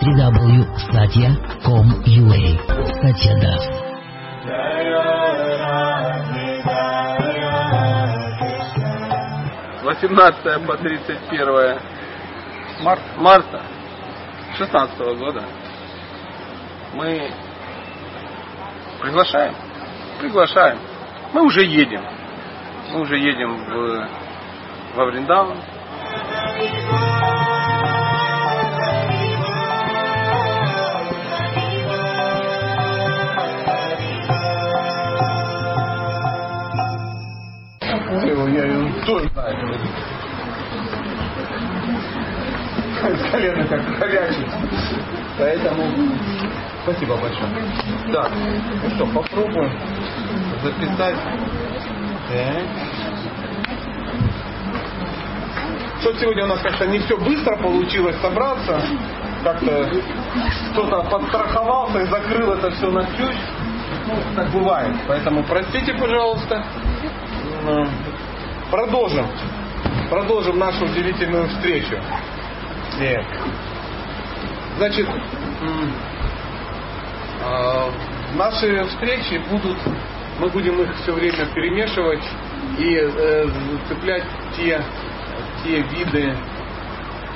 www.satya.com.ua Satya Das. 18 по 31 марта, марта 16 года мы приглашаем, приглашаем. Мы уже едем. Мы уже едем в, во Вриндаван. Тоже знаю. Колено как горячий. Поэтому спасибо большое. Так, ну что, попробуем записать. Так. Что сегодня у нас, конечно, не все быстро получилось собраться. Как-то кто-то подстраховался и закрыл это все на ключ. Ну, так бывает. Поэтому простите, пожалуйста. Продолжим. Продолжим нашу удивительную встречу. Так. Значит, а, наши встречи будут, мы будем их все время перемешивать и э, цеплять те, те виды,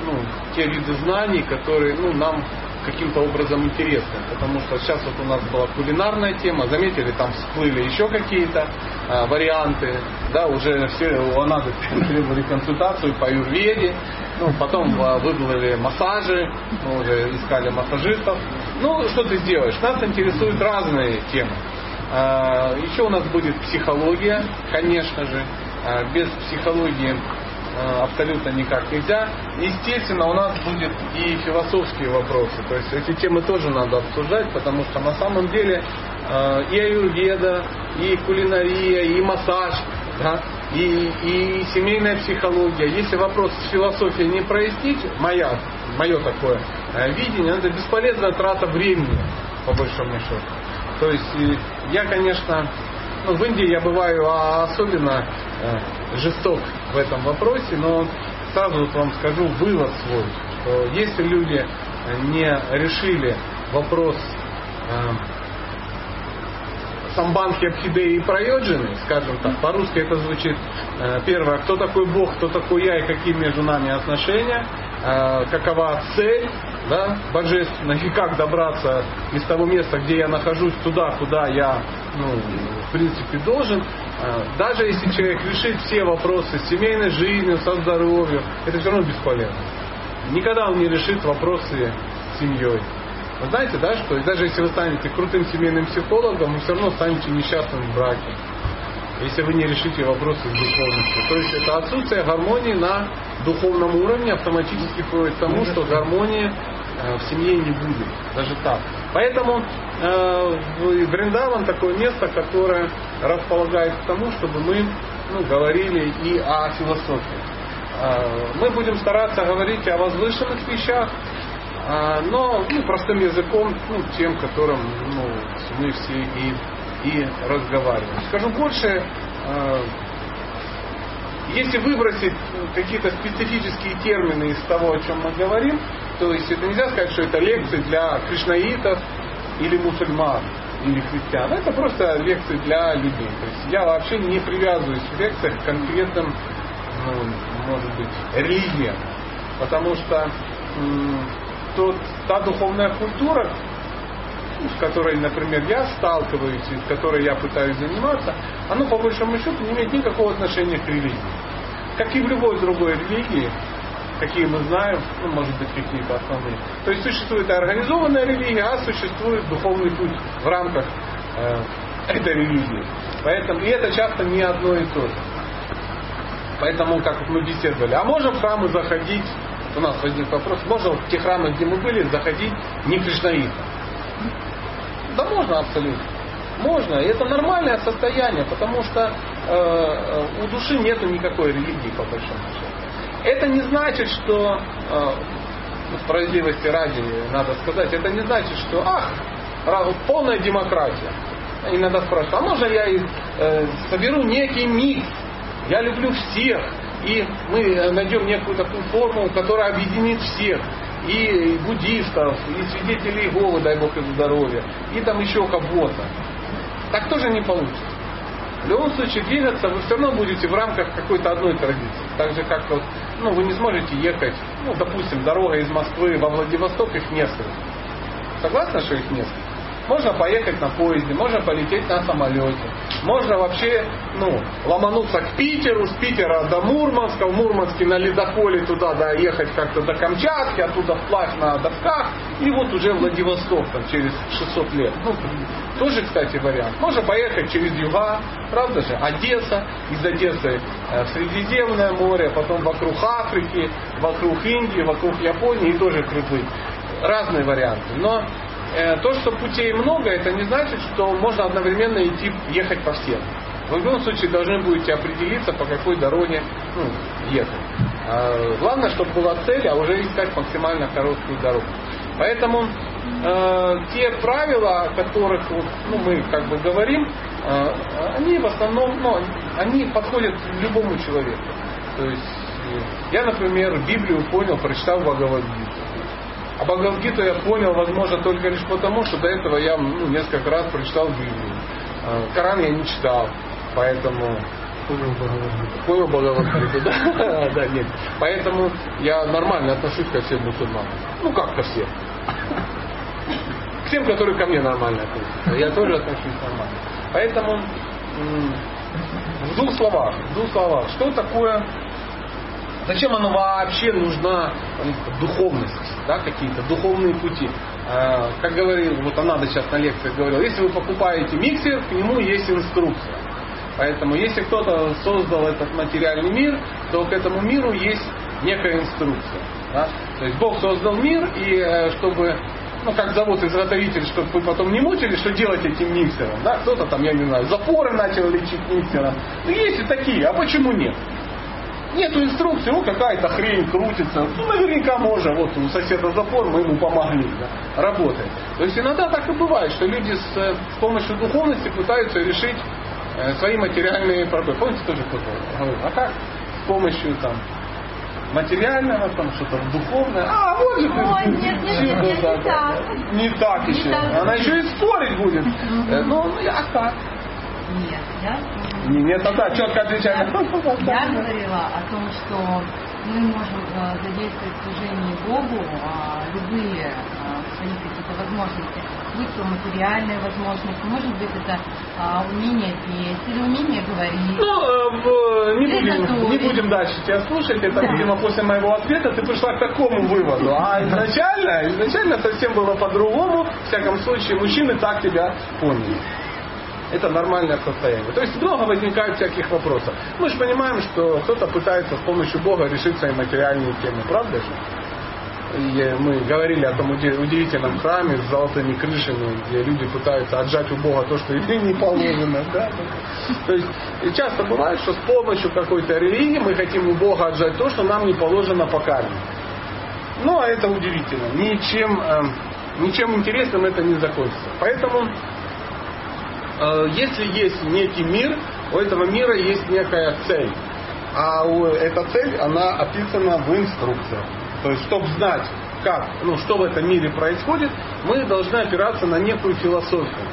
ну, те виды знаний, которые ну, нам каким-то образом интересны. Потому что сейчас вот у нас была кулинарная тема, заметили, там всплыли еще какие-то а, варианты, да, уже все у нас требовали консультацию по юрведе, ну, потом а, массажи, мы уже искали массажистов. Ну, что ты сделаешь? Нас интересуют разные темы. А, Еще у нас будет психология, конечно же. А, Без психологии абсолютно никак нельзя. Естественно, у нас будет и философские вопросы. То есть эти темы тоже надо обсуждать, потому что на самом деле э, и аюрведа, и кулинария, и массаж, да, и, и семейная психология. Если вопрос с философией не прояснить, моя, мое такое э, видение, это бесполезная трата времени, по большому счету. То есть э, я, конечно, ну, в Индии я бываю а, особенно э, жесток в этом вопросе, но сразу вот вам скажу вывод свой, что если люди не решили вопрос э, самбанхи, абхидеи и проеджины, скажем так, по-русски это звучит э, первое, кто такой Бог, кто такой я и какие между нами отношения, какова цель да, божественная и как добраться из того места, где я нахожусь, туда, куда я, ну, в принципе, должен. Э, Даже если человек решит все вопросы с семейной жизнью, со здоровьем, это все равно бесполезно. Никогда он не решит вопросы с семьей. Вы знаете, да, что даже если вы станете крутым семейным психологом, вы все равно станете несчастным в браке. Если вы не решите вопросы с духовностью. То есть это отсутствие гармонии на духовном уровне автоматически приводит к тому, что гармонии э, в семье не будет. Даже так. Поэтому э, в Бриндаван такое место, которое располагает к тому, чтобы мы ну, говорили и о философии. Э, мы будем стараться говорить о возвышенных вещах, а, но ну, простым языком, ну, тем, которым ну, мы все и, и разговариваем. Скажу больше, а, если выбросить какие-то специфические термины из того, о чем мы говорим, то есть это нельзя сказать, что это лекции для кришнаитов или мусульман или христиан. Это просто лекции для людей. То есть я вообще не привязываюсь в лекциях к конкретным, ну, может быть, религиям. Потому что тот, та духовная культура, с которой, например, я сталкиваюсь и с которой я пытаюсь заниматься, оно по большому счету не имеет никакого отношения к религии. Как и в любой другой религии, какие мы знаем, ну, может быть, какие-то основные. То есть существует организованная религия, а существует духовный путь в рамках э, этой религии. Поэтому, и это часто не одно и то же. Поэтому, как мы беседовали, а можем в храмы заходить, у нас возник вопрос, можно в те храмы, где мы были, заходить не кришнаитом? Да можно абсолютно. Можно. И это нормальное состояние, потому что э, у души нет никакой религии, по большому счету. Это не значит, что э, справедливости ради надо сказать, это не значит, что ах, полная демократия. Иногда спрашивают, а можно я э, соберу некий микс? Я люблю всех, и мы найдем некую такую формулу, которая объединит всех. И буддистов, и свидетелей Иеговы, дай Бог им здоровья, и там еще кого-то. Так тоже не получится. В любом случае двигаться вы все равно будете в рамках какой-то одной традиции. Так же как вот, ну, вы не сможете ехать, ну, допустим, дорога из Москвы во Владивосток, их несколько. Согласны, что их несколько? Можно поехать на поезде, можно полететь на самолете. Можно вообще ну, ломануться к Питеру, с Питера до Мурманска, в Мурманске на ледоколе туда доехать как-то до Камчатки, оттуда вплавь на досках, и вот уже Владивосток там, через 600 лет. Ну, тоже, кстати, вариант. Можно поехать через юга, правда же, Одесса, из Одессы э, в Средиземное море, потом вокруг Африки, вокруг Индии, вокруг Японии, и тоже приплыть. Разные варианты. Но то, что путей много, это не значит, что можно одновременно идти, ехать по всем. В любом случае должны будете определиться, по какой дороге ну, ехать. А, главное, чтобы была цель, а уже искать максимально короткую дорогу. Поэтому э, те правила, о которых вот, ну, мы как бы говорим, э, они в основном, ну, они подходят любому человеку. То есть я, например, Библию понял, прочитал Бхагавадгиту. А Бхагавдгиту я понял, возможно, только лишь потому, что до этого я ну, несколько раз прочитал Библию. А, Коран я не читал, поэтому... Понял Бхагавадгиту, да? да, нет. Поэтому я нормально отношусь ко всем мусульманам. Ну, как ко всем. К тем, которые ко мне нормально относятся. Я тоже отношусь нормально. Поэтому в двух словах, в двух словах, что такое Зачем она вообще нужна духовность, да, какие-то духовные пути? А, как говорил, вот она сейчас на лекциях говорила, если вы покупаете миксер, к нему есть инструкция. Поэтому если кто-то создал этот материальный мир, то к этому миру есть некая инструкция. Да? То есть Бог создал мир, и э, чтобы ну, как зовут изготовитель, чтобы вы потом не мучили, что делать этим миксером. Да? Кто-то там, я не знаю, запоры начал лечить миксером. Ну, есть и такие, а почему нет? Нету инструкции, ну какая-то хрень крутится. Ну, наверняка можно. Вот у соседа запор, мы ему помогли. Да, работает. То есть иногда так и бывает, что люди с, с помощью духовности пытаются решить э, свои материальные проблемы. Помните, тоже кто-то говорил, а как с помощью там материального, там что-то духовное. А, вот же Ой, нет, нет, нет, нет, не так. Не так еще. Она еще и спорить будет. Э, ну, а как? Нет, я... Не, нет, тогда четко отвечаем. Я говорила о том, что мы можем э, задействовать служение Богу а, любые а, свои какие-то возможности, будь то материальные возможности, может быть это а, умение петь или умение говорить. Ну, э, не, будем, не будем дальше тебя слушать, это, видимо, после моего ответа ты пришла к такому выводу. А изначально, изначально совсем было по-другому, в всяком случае, мужчины так тебя поняли это нормальное состояние. То есть много возникает всяких вопросов. Мы же понимаем, что кто-то пытается с помощью Бога решить свои материальные темы, правда же? И мы говорили о том удивительном храме с золотыми крышами, где люди пытаются отжать у Бога то, что им не положено. Да? То есть часто бывает, что с помощью какой-то религии мы хотим у Бога отжать то, что нам не положено по карме. Ну, а это удивительно. Ничем, э, ничем интересным это не закончится. Поэтому если есть некий мир, у этого мира есть некая цель. А эта цель, она описана в инструкции. То есть, чтобы знать, как, ну, что в этом мире происходит, мы должны опираться на некую философию.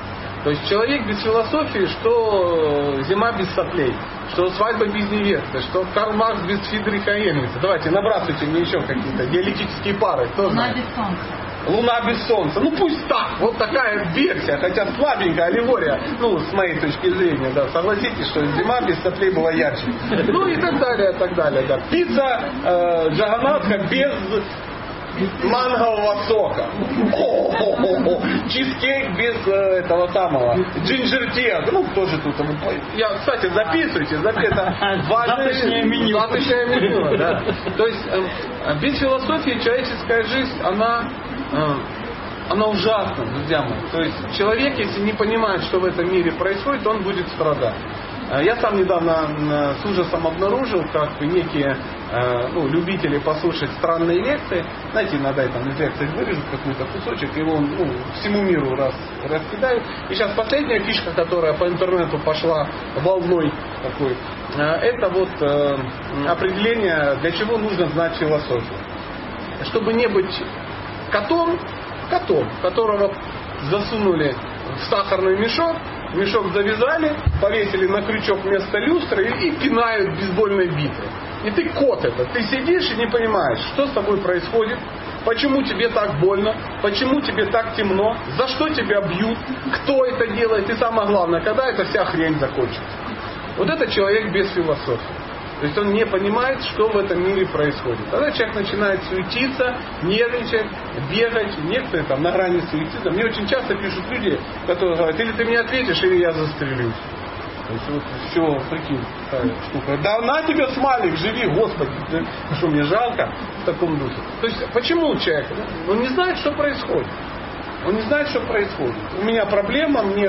То есть человек без философии, что зима без соплей, что свадьба без невесты, что Карл Маркс без Фридриха Энгельса. Давайте, набрасывайте мне еще какие-то диалектические пары. Кто знает? без солнца. Луна без солнца. Ну пусть так. Вот такая версия, хотя слабенькая аллегория, ну, с моей точки зрения, да. Согласитесь, что зима без соплей была ярче. Ну и так далее, и так далее, да. Пицца э, Джаганатха без мангового сока. Чизкейк без э, этого самого. Джинджер Ну, кто же тут? Я, кстати, записывайте. записывайте. Завтрашнее меню. Завтрашнее меню, да. То есть, э, без философии человеческая жизнь, она она ужасна, друзья мои. То есть человек, если не понимает, что в этом мире происходит, он будет страдать. Э, я сам недавно с ужасом обнаружил, как некие э, ну, любители послушать странные лекции, знаете, иногда я там из лекции вырежут какой-то кусочек, его ну, всему миру раз, раскидают. И сейчас последняя фишка, которая по интернету пошла волной такой, э, это вот определение, для чего нужно знать философию. Чтобы не быть котом, котом, которого засунули в сахарный мешок, мешок завязали, повесили на крючок вместо люстры и, и пинают бейсбольной битой. И ты кот это, ты сидишь и не понимаешь, что с тобой происходит, почему тебе так больно, почему тебе так темно, за что тебя бьют, кто это делает и самое главное, когда эта вся хрень закончится. Вот это человек без философии. То есть он не понимает, что в этом мире происходит. Тогда человек начинает суетиться, нервничать, бегать, некоторые там на грани суицида. Мне очень часто пишут люди, которые говорят, или ты мне ответишь, или я застрелюсь. То есть вот все, прикинь, такая штука. Да на тебе смайлик, живи, Господи, что мне жалко в таком духе. То есть почему человек? Он не знает, что происходит. Он не знает, что происходит. У меня проблема, мне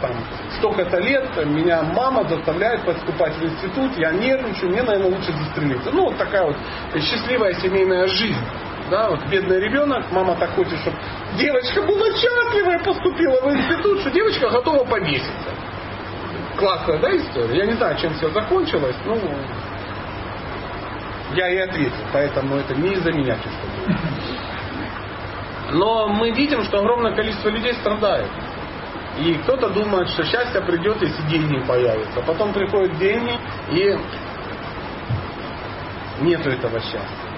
там столько-то лет, меня мама заставляет поступать в институт, я нервничаю, мне, наверное, лучше застрелиться. Ну, вот такая вот счастливая семейная жизнь. Да, вот бедный ребенок, мама так хочет, чтобы девочка была счастлива и поступила в институт, что девочка готова повеситься. Классная, да, история? Я не знаю, чем все закончилось, ну, я и ответил, поэтому это не из-за меня чувство но мы видим, что огромное количество людей страдает. И кто-то думает, что счастье придет, если деньги появятся. Потом приходят деньги, и нету этого счастья.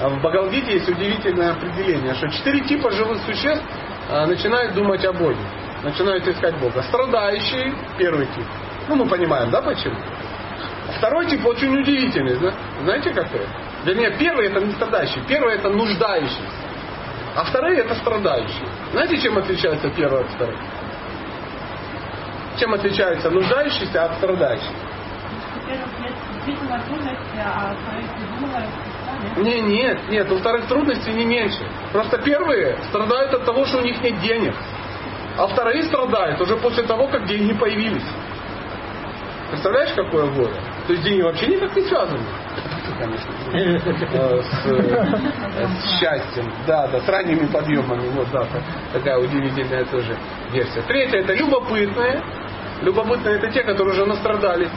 А в Багалгите есть удивительное определение, что четыре типа живых существ а, начинают думать о Боге. Начинают искать Бога. Страдающие, первый тип. Ну, мы понимаем, да, почему? Второй тип очень удивительный. Знаете какой? Вернее, первый это не страдающий, первый это нуждающий. А вторые это страдающие. Знаете, чем отличается первый от вторых? Чем отличается нуждающийся от страдающих? Не, нет, нет, у вторых трудностей не меньше. Просто первые страдают от того, что у них нет денег. А вторые страдают уже после того, как деньги появились. Представляешь, какое горе? То есть деньги вообще никак не связаны конечно, э, с, э, с счастьем. Да, да, с ранними подъемами. Вот, да, такая удивительная тоже версия. Третье, это любопытные. Любопытные это те, которые уже настрадали.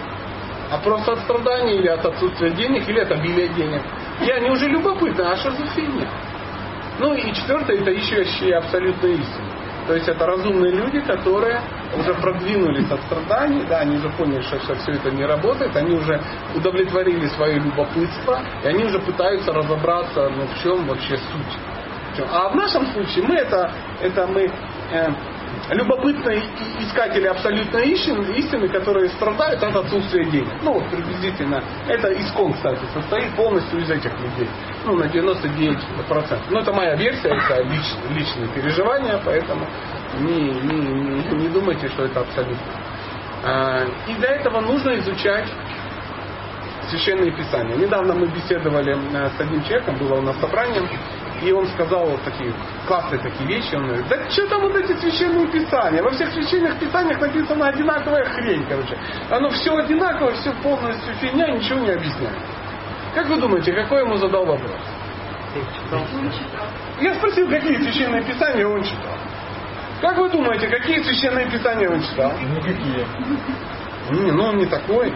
А просто от страдания или от отсутствия денег, или от обилия денег. И они уже любопытны, а что? Ну и четвертое, это ищущие абсолютно истину. То есть это разумные люди, которые уже продвинулись от страданий, да, они уже поняли, что все, все это не работает, они уже удовлетворили свое любопытство, и они уже пытаются разобраться, ну, в чем вообще суть. А в нашем случае мы это, это мы э, любопытные искатели абсолютной истины, истины, которые страдают от отсутствия денег. Ну, вот приблизительно, это искон, кстати, состоит полностью из этих людей. Ну, на 99%. Ну, это моя версия, это лич, личные переживания, поэтому не, не, не, думайте, что это абсолютно. А, и для этого нужно изучать священные писания. Недавно мы беседовали э, с одним человеком, было у нас собрание, и он сказал вот такие классные такие вещи. Он говорит, да что там вот эти священные писания? Во всех священных писаниях написана одинаковая хрень, короче. Оно все одинаково, все полностью фигня, ничего не объясняет. Как вы думаете, какой ему задал вопрос? Я спросил, какие священные писания он читал. Как вы думаете, какие священные писания он читал? Никакие. Не, ну он не такой.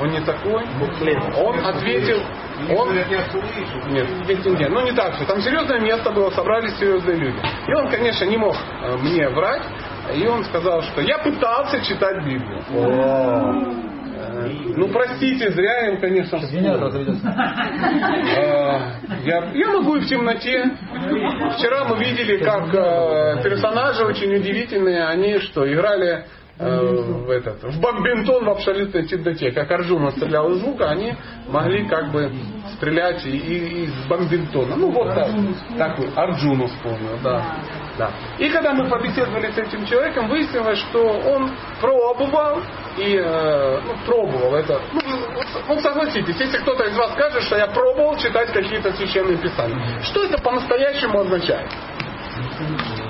Он не такой. Он ответил, он... Нет, нет, нет, ну не так все. Там серьезное место было, собрались серьезные люди. И он, конечно, не мог э, мне врать. И он сказал, что я пытался читать Библию. Э, ну, простите, зря им, конечно, э, я, я могу и в темноте. Вчера мы видели, как персонажи очень удивительные, они что, играли в, этот, в бомбинтон в абсолютной темноте. Как Арджуна стрелял из лука, они могли как бы стрелять и, и из бомбинтона. Ну вот так, так Арджуну вспомнил, да. да. И когда мы побеседовали с этим человеком, выяснилось, что он пробовал и э, ну, пробовал это. Ну, ну согласитесь, если кто-то из вас скажет, что я пробовал читать какие-то священные писания, что это по-настоящему означает?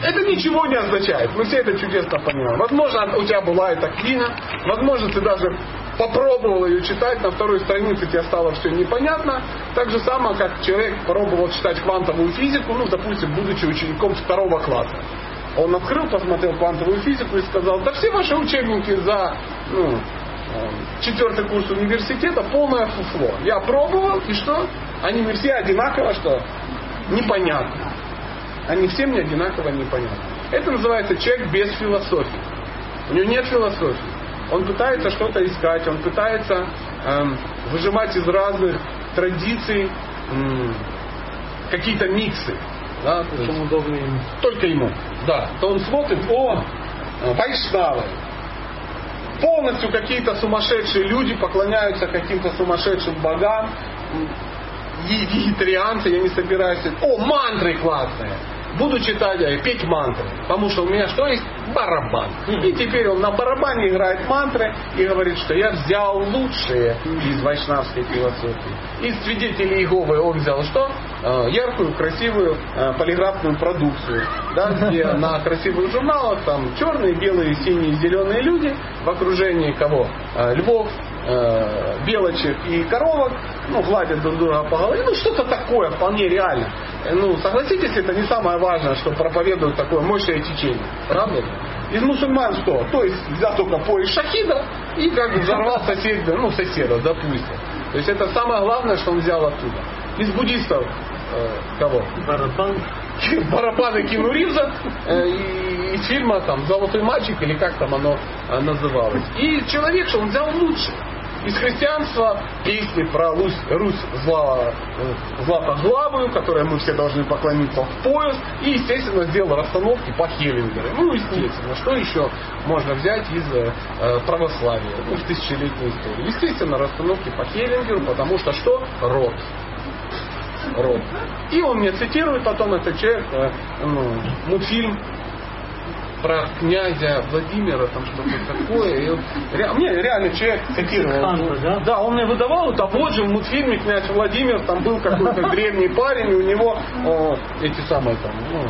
Это ничего не означает. Мы все это чудесно понимаем. Возможно, у тебя была эта книга, возможно, ты даже попробовал ее читать, на второй странице тебе стало все непонятно. Так же самое, как человек пробовал читать квантовую физику, ну, допустим, будучи учеником второго класса. Он открыл, посмотрел квантовую физику и сказал, да все ваши учебники за ну, э, четвертый курс университета полное фуфло. Я пробовал, и что? Они все одинаково, что? Непонятно. Они все мне одинаково непонятны. Это называется человек без философии. У него нет философии. Он пытается что-то искать, он пытается эм, выжимать из разных традиций м, какие-то миксы. Да, то есть Чем удобнее ему. только ему. Да. То он смотрит, о, вайшнавы. Полностью какие-то сумасшедшие люди поклоняются каким-то сумасшедшим богам. Вегетарианцы, я не собираюсь. О, мантры классные. Буду читать, э, петь мантры. Потому что у меня что есть? Барабан. И теперь он на барабане играет мантры и говорит, что я взял лучшее из вайшнавской философии. Из свидетелей Иеговы он взял что? Э, Яркую, красивую э, полиграфную продукцию. Да, где на красивых журналах там черные, белые, синие, зеленые люди в окружении кого? Львов, белочек и коровок, ну, гладят друг друга по голове, ну, что-то такое вполне реально. Ну, согласитесь, это не самое важное, что проповедует такое мощное течение. Правда? Из мусульман что? То есть взял только пояс шахида и как бы взорвал соседа, ну, соседа, допустим. То есть это самое главное, что он взял оттуда. Из буддистов э, кого? Барабан. барабаны Кину Ривза э, и- из фильма там «Золотой мальчик» или как там оно э, называлось. И человек, что он взял лучше. Из христианства песни про Русь, Русь зла, э, златоглавую, которой мы все должны поклониться в пояс, и, естественно, сделал расстановки по Хеллингеру. Ну, естественно, что еще можно взять из э, э, православия, ну, в тысячелетней истории. Естественно, расстановки по Хеллингеру, потому что что? Род род. И он мне цитирует потом этот человек, э, ну, мультфильм про князя Владимира, там что-то такое. И он ре- мне реально человек цитировал. Ханта, да? он мне выдавал, это вот же в мультфильме князь Владимир, там был какой-то древний парень, и у него о, эти самые там, ну,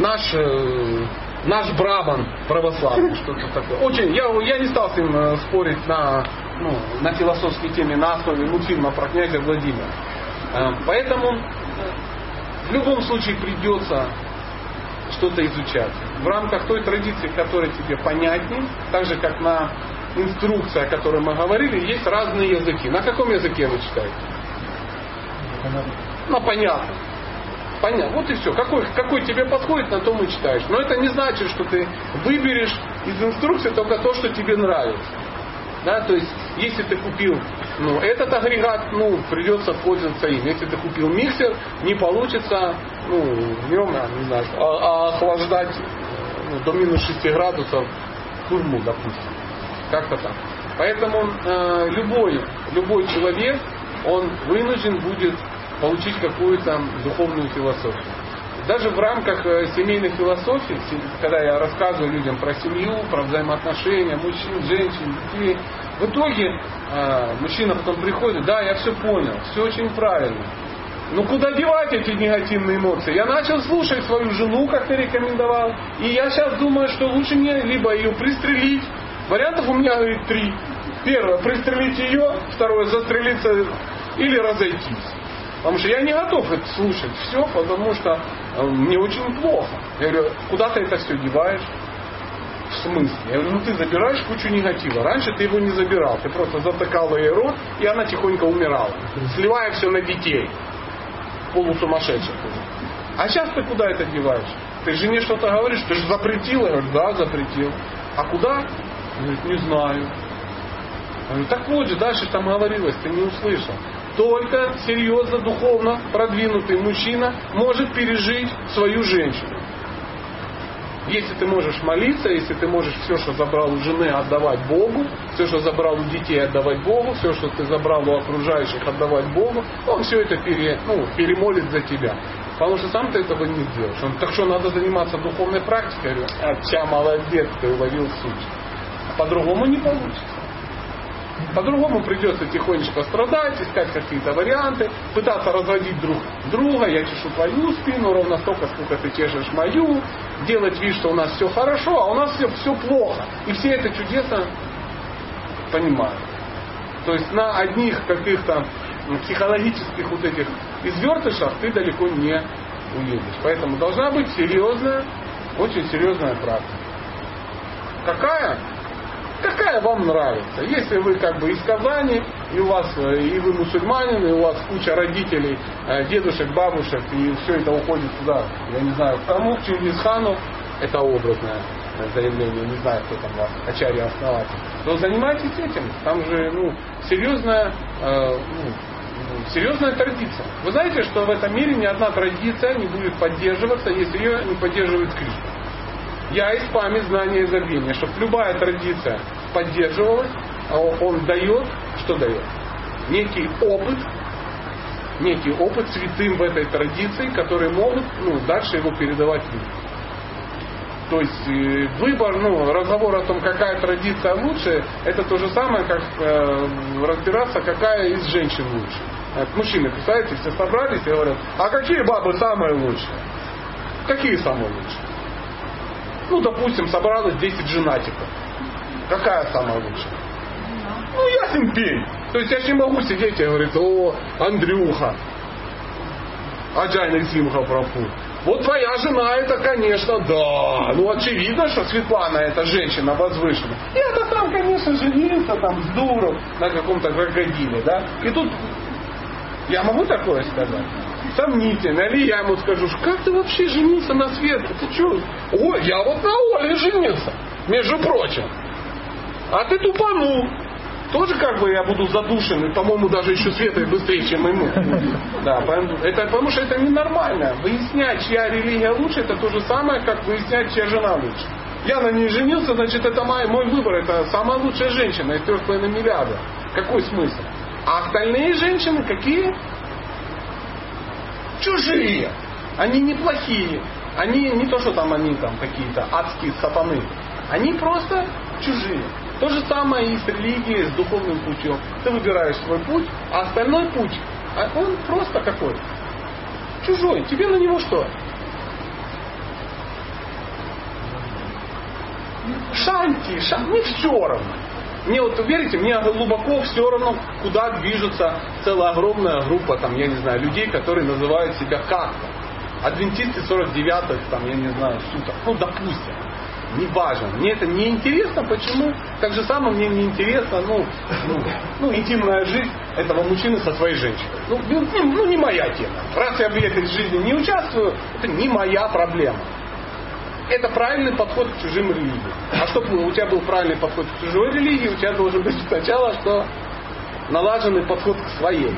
наш э, наш Брабан православный, что-то такое. Очень, я, я не стал с ним э, спорить на, ну, на философской теме на основе мультфильма про князя Владимира. Э, Поэтому в любом случае придется что-то изучать. В рамках той традиции, которая тебе понятнее, так же как на инструкции, о которой мы говорили, есть разные языки. На каком языке вы читаете? На понятном. Понятно. Вот и все. Какой, какой тебе подходит, на том и читаешь. Но это не значит, что ты выберешь из инструкции только то, что тебе нравится. Да, то есть, если ты купил ну, этот агрегат, ну, придется пользоваться им. Если ты купил миксер, не получится ну, в нем, я не знаю, а- а охлаждать ну, до минус 6 градусов курму, допустим. Как-то так. Поэтому э, любой, любой человек, он вынужден будет получить какую-то духовную философию. Даже в рамках э, семейной философии, когда я рассказываю людям про семью, про взаимоотношения мужчин, женщин, детей, в итоге э, мужчина потом приходит, да, я все понял, все очень правильно. Ну куда девать эти негативные эмоции? Я начал слушать свою жену, как ты рекомендовал, и я сейчас думаю, что лучше мне либо ее пристрелить. Вариантов у меня, говорит, три. Первое, пристрелить ее. Второе, застрелиться или разойтись. Потому что я не готов это слушать все, потому что мне очень плохо. Я говорю, куда ты это все деваешь? В смысле? Я говорю, ну ты забираешь кучу негатива. Раньше ты его не забирал. Ты просто затыкал ей рот, и она тихонько умирала. Сливая все на детей. Полусумасшедших. А сейчас ты куда это деваешь? Ты жене что-то говоришь, ты же запретил. Я говорю, да, запретил. А куда? Говорит, не знаю. Я говорю, так вот же, дальше там говорилось, ты не услышал. Только серьезно, духовно продвинутый мужчина может пережить свою женщину. Если ты можешь молиться, если ты можешь все, что забрал у жены, отдавать Богу, все, что забрал у детей, отдавать Богу, все, что ты забрал у окружающих, отдавать Богу, он все это пере, ну, перемолит за тебя. Потому что сам ты этого не сделаешь. Он, так что надо заниматься духовной практикой. Я говорю, отча, молодец, ты уловил суть. А по-другому не получится. По-другому придется тихонечко страдать, искать какие-то варианты, пытаться разводить друг друга. Я чешу твою спину ровно столько, сколько ты чешешь мою. Делать вид, что у нас все хорошо, а у нас все, все плохо. И все это чудесно понимают. То есть на одних каких-то психологических вот этих извертышах ты далеко не уедешь. Поэтому должна быть серьезная, очень серьезная практика. Какая? Какая вам нравится. Если вы как бы из Казани, и у вас, э, и вы мусульманин, и у вас куча родителей, э, дедушек, бабушек, и все это уходит туда, я не знаю, к тому, к Чингисхану, это образное заявление, не знаю, кто там вас, Ачарья основатель, то занимайтесь этим. Там же, ну, серьезная, э, ну, серьезная традиция. Вы знаете, что в этом мире ни одна традиция не будет поддерживаться, если ее не поддерживает Кришна. Я из памяти знания забвения, чтобы любая традиция поддерживалась, а он дает, что дает? Некий опыт, некий опыт святым в этой традиции, которые могут ну, дальше его передавать людям. То есть э, выбор, ну, разговор о том, какая традиция лучше, это то же самое, как э, разбираться, какая из женщин лучше. Это мужчины, представляете, все собрались и говорят, а какие бабы самые лучшие? Какие самые лучшие? Ну, допустим, собралось 10 женатиков. Какая самая лучшая? Ну, ясен пень. То есть я же не могу сидеть и говорить, о, Андрюха, Аджайный Симха Прабху. Вот твоя жена это, конечно, да. Ну, очевидно, что Светлана это женщина возвышенная. Я-то там, конечно, женился там с дуром на каком-то крокодиле, да. И тут я могу такое сказать? Сомнительно. Или я ему скажу, как ты вообще женился на Свет? Ты что? Ой, я вот на Оле женился, между прочим. А ты тупанул тоже как бы я буду задушен, и, по-моему, даже еще Светой быстрее, чем ему. Да, это, потому что это ненормально. Выяснять, чья религия лучше, это то же самое, как выяснять, чья жена лучше. Я на ней женился, значит, это мой, мой выбор, это самая лучшая женщина из 3,5 миллиарда. Какой смысл? А остальные женщины какие? Чужие. Они неплохие. Они не то, что там они там какие-то адские сатаны. Они просто чужие. То же самое и с религией, с духовным путем. Ты выбираешь свой путь, а остальной путь, а он просто какой? Чужой. Тебе на него что? Шанти, шанти, не все равно. Мне вот, верите, мне глубоко все равно, куда движется целая огромная группа, там, я не знаю, людей, которые называют себя как-то. Адвентисты 49-х, там, я не знаю, суток. Ну, допустим не важно. Мне это не интересно. Почему? Так же самое мне не интересно, ну, ну, ну, интимная жизнь этого мужчины со своей женщиной. Ну, ну, ну, не моя тема. Раз я в этой жизни не участвую, это не моя проблема. Это правильный подход к чужим религиям. А чтобы у тебя был правильный подход к чужой религии, у тебя должен быть сначала, что налаженный подход к своей.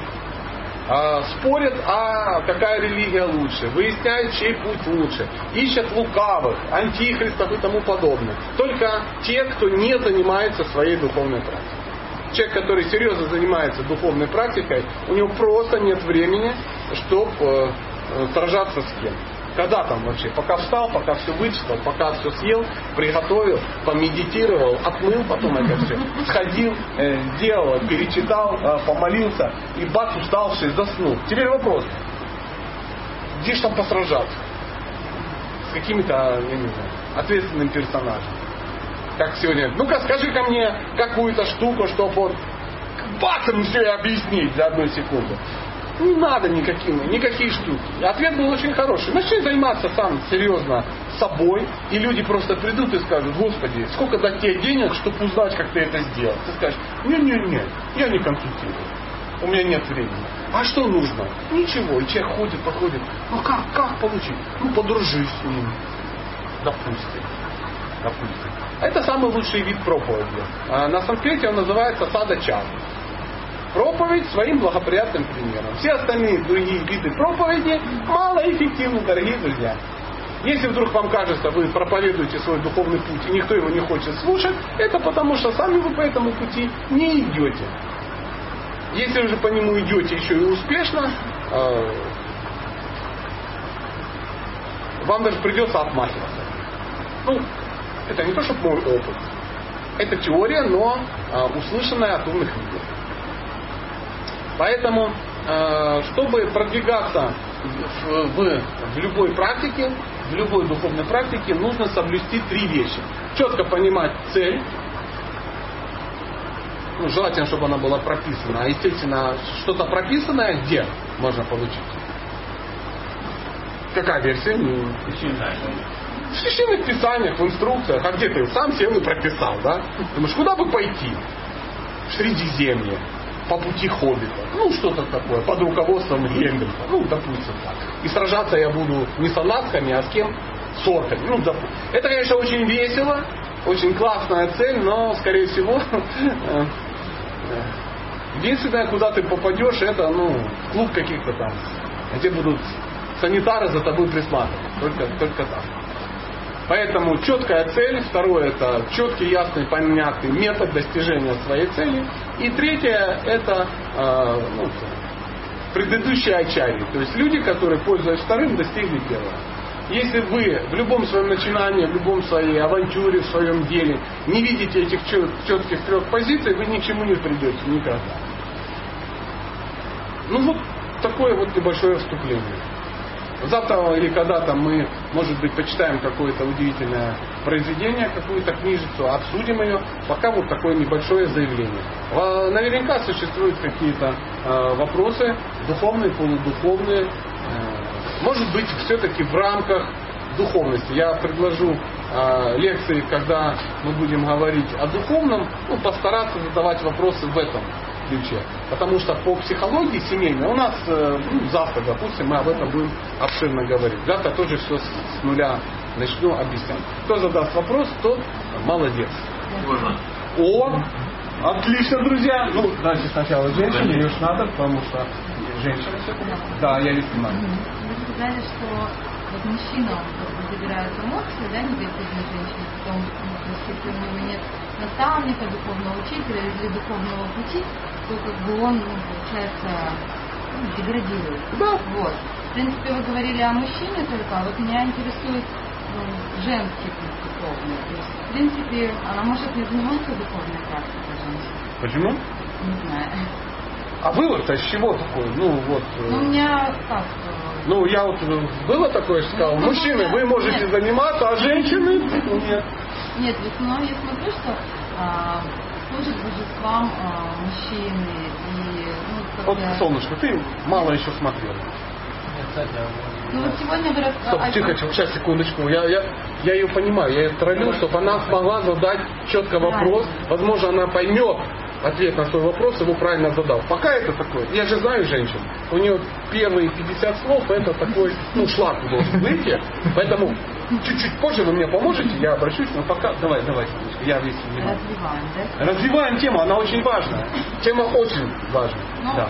А, спорят, а какая религия лучше, выясняют, чей путь лучше, ищут лукавых, антихристов и тому подобное. Только те, кто не занимается своей духовной практикой. Человек, который серьезно занимается духовной практикой, у него просто нет времени, чтобы э, э, сражаться с кем. Когда там вообще? Пока встал, пока все вычитал, пока все съел, приготовил, помедитировал, отмыл потом это все. Сходил, э, сделал, перечитал, э, помолился и бац, уставший, заснул. Теперь вопрос. Где же там посражаться? С какими-то, я не знаю, ответственным персонажем. Как сегодня, ну-ка скажи ко мне какую-то штуку, чтобы вот бацом все объяснить за одну секунду. Не надо никаким, никакие штуки. Ответ был очень хороший. Начни заниматься сам серьезно собой, и люди просто придут и скажут, Господи, сколько дать тебе денег, чтобы узнать, как ты это сделал. Ты скажешь, не-не-не, я не консультирую. У меня нет времени. А что нужно? Ничего. И человек ходит, походит. Ну как, как получить? Ну подружись с ним. Допустим. Допустим. Это самый лучший вид проповеди. А на санскрите он называется сада чан проповедь своим благоприятным примером. Все остальные другие виды проповеди малоэффективны, дорогие друзья. Если вдруг вам кажется, вы проповедуете свой духовный путь, и никто его не хочет слушать, это потому, что сами вы по этому пути не идете. Если же по нему идете еще и успешно, э, вам даже придется отмахиваться. Ну, это не то, чтобы мой опыт. Это теория, но э, услышанная от умных людей. Поэтому, э, чтобы продвигаться в, в, любой практике, в любой духовной практике, нужно соблюсти три вещи. Четко понимать цель, ну, желательно, чтобы она была прописана. А естественно, что-то прописанное где можно получить? Какая версия? Ну, в священных писаниях, в инструкциях, а где ты сам сел прописал, да? Думаешь, куда бы пойти? В Средиземье, по пути хоббита, ну что-то такое, под руководством Гендельфа, ну допустим так. И сражаться я буду не с анатками, а с кем? С орками, ну допустим. Это, конечно, очень весело, очень классная цель, но, скорее всего, э, э, единственное, куда ты попадешь, это, ну, клуб каких-то там, где будут санитары за тобой присматривать. Только, только так. Поэтому четкая цель, второе это четкий, ясный, понятный метод достижения своей цели. И третье это э, ну, предыдущие ачари, то есть люди, которые, пользуясь вторым, достигли первого. Если вы в любом своем начинании, в любом своей авантюре, в своем деле не видите этих четких трех позиций, вы ни к чему не придете никогда. Ну вот такое вот небольшое вступление. Завтра или когда-то мы, может быть, почитаем какое-то удивительное произведение, какую-то книжицу, обсудим ее. Пока вот такое небольшое заявление. Наверняка существуют какие-то э, вопросы, духовные, полудуховные. Э, может быть, все-таки в рамках духовности. Я предложу э, лекции, когда мы будем говорить о духовном, ну, постараться задавать вопросы в этом ключе. Потому что по психологии семейной у нас ну, завтра, допустим, мы об этом будем обширно говорить. Завтра тоже все с нуля начну объяснять. Кто задаст вопрос, тот молодец. Можно. О, отлично, друзья. Ну, давайте сначала женщине, ее надо, потому что женщина все Да, я не понимаю. Вы сказали, что вот мужчина он забирает эмоции, да, негативной женщины, потом, если у него нет наставника, духовного учителя или духовного пути, то как бы он, ну, получается, ну, деградирует. Да. Вот. В принципе, вы говорили о мужчине только, а вот меня интересует ну, женский путь духовный. То есть, в принципе, она может не заниматься духовной практикой женщины. Почему? Не знаю. А вывод-то с чего такой? Ну вот. э, Ну, у меня как? э, Ну, я вот э, было такое, что сказал, Ну, мужчины, вы можете нет. заниматься, а женщины нет. Нет, в основном я смотрю, что а, служат божествам а, мужчины и ну, Вот, как-то- солнышко, ты мало еще смотрела. Ну вот сегодня вы рас- Стоп, а- тихо, тихо, сейчас, секундочку. Я, я, я ее понимаю, я ее троллю, чтобы она смогла задать четко вопрос. Возможно, она поймет ответ на свой вопрос, его правильно задал. Пока это такое, я же знаю женщин, у нее первые 50 слов, это такой, ну, шлак должен выйти. Поэтому чуть-чуть позже вы мне поможете, я обращусь, но пока, давай, давай, я весь внимание. развиваем, да? Развиваем тему, она очень важная. Тема очень важная. Ну, Да.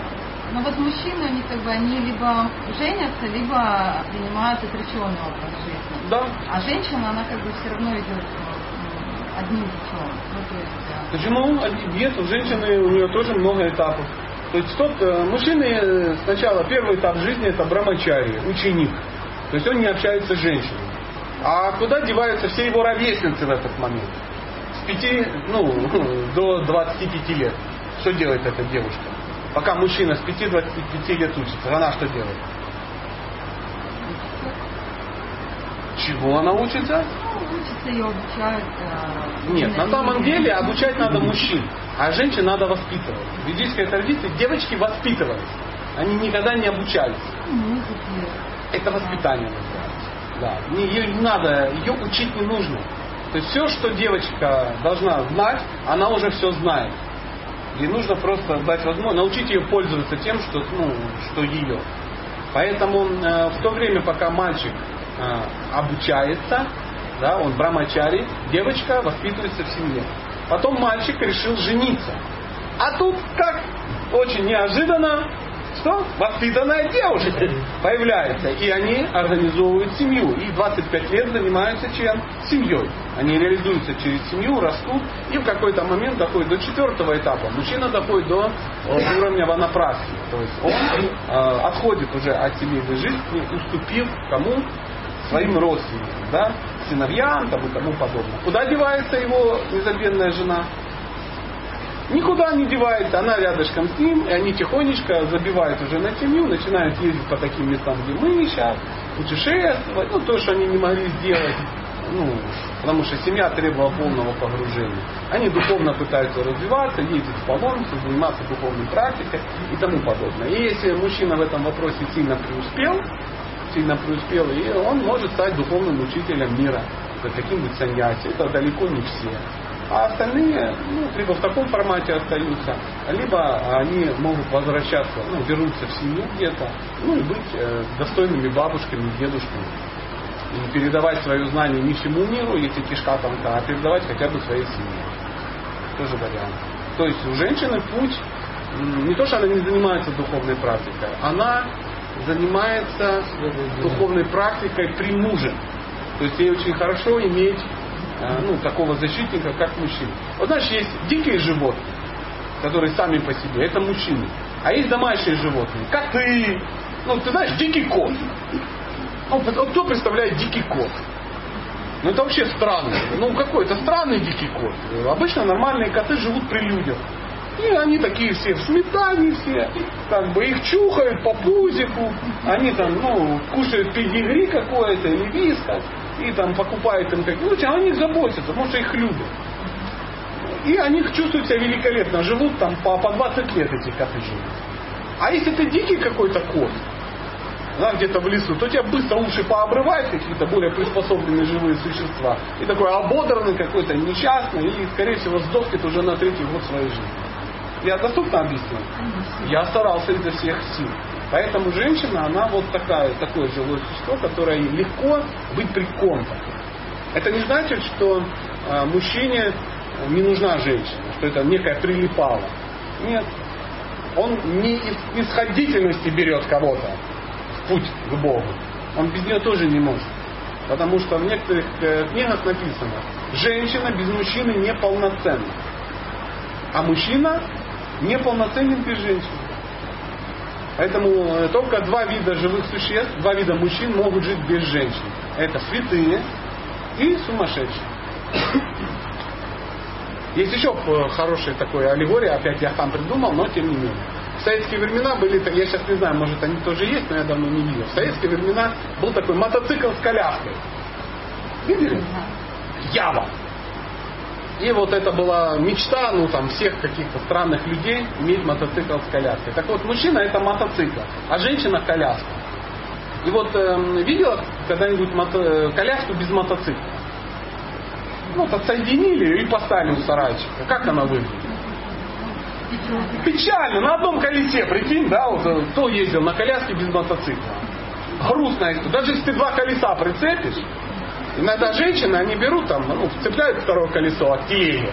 Ну вот мужчины, они как бы, они либо женятся, либо принимают отреченный образ жизни. Да. А женщина, она как бы все равно идет э, одним путем. Ну, то есть, Почему нет? У женщины у нее тоже много этапов. То есть тот, э, мужчины э, сначала первый этап жизни это брамачари, ученик. То есть он не общается с женщиной. А куда деваются все его ровесницы в этот момент? С 5, ну, до 25 лет. Что делает эта девушка? Пока мужчина с 5-25 лет учится, она что делает? Чего она учится? учатся ее обучают. э, Нет, на самом деле обучать надо мужчин, а женщин надо воспитывать. В ведической традиции девочки воспитывались. Они никогда не обучались. Это воспитание называется. Да. Ее не надо, ее учить не нужно. То есть все, что девочка должна знать, она уже все знает. Ей нужно просто дать возможность, научить ее пользоваться тем, что, ну, что ее. Поэтому э, в то время, пока мальчик э, обучается, да, он брамачари, девочка воспитывается в семье. Потом мальчик решил жениться. А тут как очень неожиданно, что воспитанная девушка появляется. И они организовывают семью. И 25 лет занимаются чем? Семьей. Они реализуются через семью, растут. И в какой-то момент доходит до четвертого этапа. Мужчина доходит до э, уровня ванапраски. То есть он э, отходит уже от семейной жизни, уступив кому? Своим родственникам, да? сыновьям там, и тому подобное. Куда девается его незабвенная жена? Никуда не девается, она рядышком с ним, и они тихонечко забивают уже на семью, начинают ездить по таким местам, где мы сейчас, путешествовать, ну, то, что они не могли сделать, ну, потому что семья требовала полного погружения. Они духовно пытаются развиваться, ездить в паломницу, заниматься духовной практикой и тому подобное. И если мужчина в этом вопросе сильно преуспел, сильно преуспел, и он может стать духовным учителем мира, каким-нибудь саньяси. Это далеко не все. А остальные ну, либо в таком формате остаются, либо они могут возвращаться, ну, вернуться в семью где-то, ну и быть э, достойными бабушками, дедушками. И передавать свое знание не всему миру, если кишка тонка, а передавать хотя бы своей семье. Тоже вариант. То есть у женщины путь, не то, что она не занимается духовной практикой, она занимается духовной практикой при муже. То есть ей очень хорошо иметь ну, такого защитника, как мужчина. Вот знаешь, есть дикие животные, которые сами по себе, это мужчины. А есть домашние животные, как ты, ну, ты знаешь, дикий кот. Ну, кто представляет дикий кот? Ну, это вообще странно. Ну, какой? Это странный дикий кот. Обычно нормальные коты живут при людях. И они такие все в сметане все, как бы их чухают по пузику, они там, ну, кушают педигри какое-то или виска и там покупают им как ну, о них заботятся, потому что их любят. И они чувствуют себя великолепно, живут там по, по 20 лет эти коты живут. А если ты дикий какой-то кот, да, где-то в лесу, то тебя быстро уши пообрывают какие-то более приспособленные живые существа. И такой ободранный какой-то, несчастный, и, скорее всего, сдохнет уже на третий год своей жизни. Я доступно объяснил? Я старался изо всех сил. Поэтому женщина, она вот такая, такое живое существо, которое легко быть при ком-то. Это не значит, что э, мужчине не нужна женщина, что это некая прилипала. Нет. Он не из исходительности берет кого-то в путь к Богу. Он без нее тоже не может. Потому что в некоторых э, книгах написано, женщина без мужчины неполноценна. А мужчина неполноценен без женщины. Поэтому э, только два вида живых существ, два вида мужчин могут жить без женщин. Это святые и сумасшедшие. Есть еще э, хорошая такая аллегория, опять я там придумал, но тем не менее. В советские времена были, я сейчас не знаю, может они тоже есть, но я давно не видел. В советские времена был такой мотоцикл с коляской. Видели? Ява. И вот это была мечта, ну там, всех каких-то странных людей иметь мотоцикл с коляской. Так вот, мужчина это мотоцикл, а женщина коляска. И вот э, видела когда-нибудь мото... Э, коляску без мотоцикла? Вот отсоединили и поставили у сарайчика. Как она выглядит? Печально, на одном колесе, прикинь, да, вот э, кто ездил на коляске без мотоцикла. Грустно, даже если ты два колеса прицепишь, Иногда женщины, они берут там, ну, цепляют второе колесо от телеги.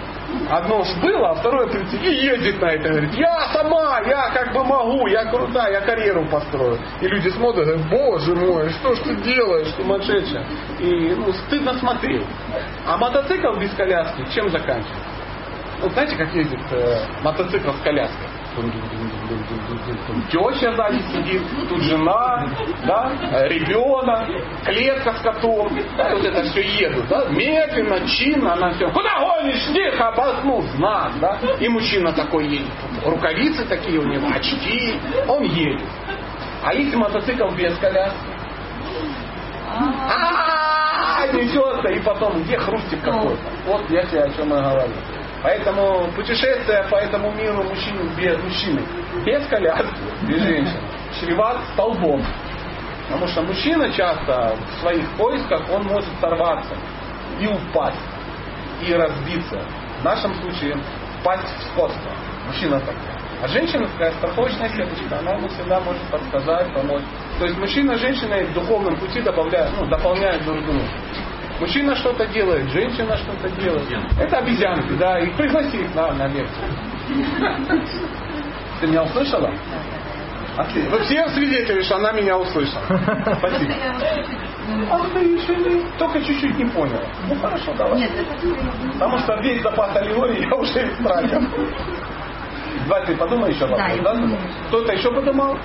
Одно было, а второе и ездит на это. Говорит, я сама, я как бы могу, я крутая, я карьеру построю. И люди смотрят, говорят, боже мой, что ж ты делаешь, сумасшедшая. И ну, стыдно смотреть. А мотоцикл без коляски чем заканчивается? Вот знаете, как ездит э, мотоцикл с коляской? Теща сзади сидит, тут жена, да, ребенок, клетка с котом. Да, вот это все едут, да, медленно, чинно, она все. Куда гонишь? Тихо, обоснул, знак, да. И мужчина такой едет. Рукавицы такие у него, очки, он едет. А если мотоцикл без коляски? А, несется, и потом, где хрустик какой-то? Вот я тебе о чем и говорю. Поэтому путешествие по этому миру мужчины без мужчины, без коляски, без женщин, чреват столбом. Потому что мужчина часто в своих поисках он может сорваться и упасть, и разбиться. В нашем случае впасть в скотство. Мужчина такой. А женщина такая страховочная сеточка, она ему всегда может подсказать, помочь. То есть мужчина и женщина в духовном пути добавляют, ну, дополняют друг друга. Мужчина что-то делает, женщина что-то делает. Это обезьянки, да, и пригласи их на, на лекцию. Ты меня услышала? Отлично. Вы все свидетели, что она меня услышала. Спасибо. Ах ты еще не, только чуть-чуть не поняла. Ну хорошо, давай. Нет. Потому что весь запас аллегории я уже истратил. Давай ты подумай еще вопрос, да? да? Кто-то еще подумал?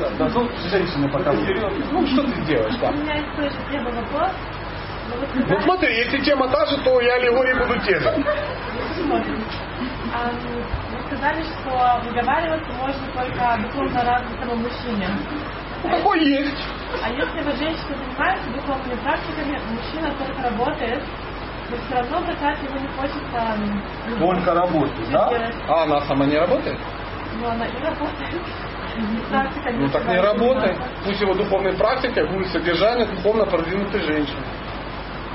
Да, да, ну, женщины пока вперед. Ну, что ты делаешь, да? У меня есть тоже первый вопрос. Ну смотри, если тема та же, то я аллегории буду те же. Вы сказали, что выговариваться можно только духовно развитому мужчине. Ну, такой есть. А если вы женщина занимаетесь духовными практиками, мужчина только работает, то все равно бросать его не хочется. Только работает, да? А она сама не работает? Ну, она и работает. Практика Ну так не работает. Пусть его духовной практикой будет содержание духовно продвинутой женщины.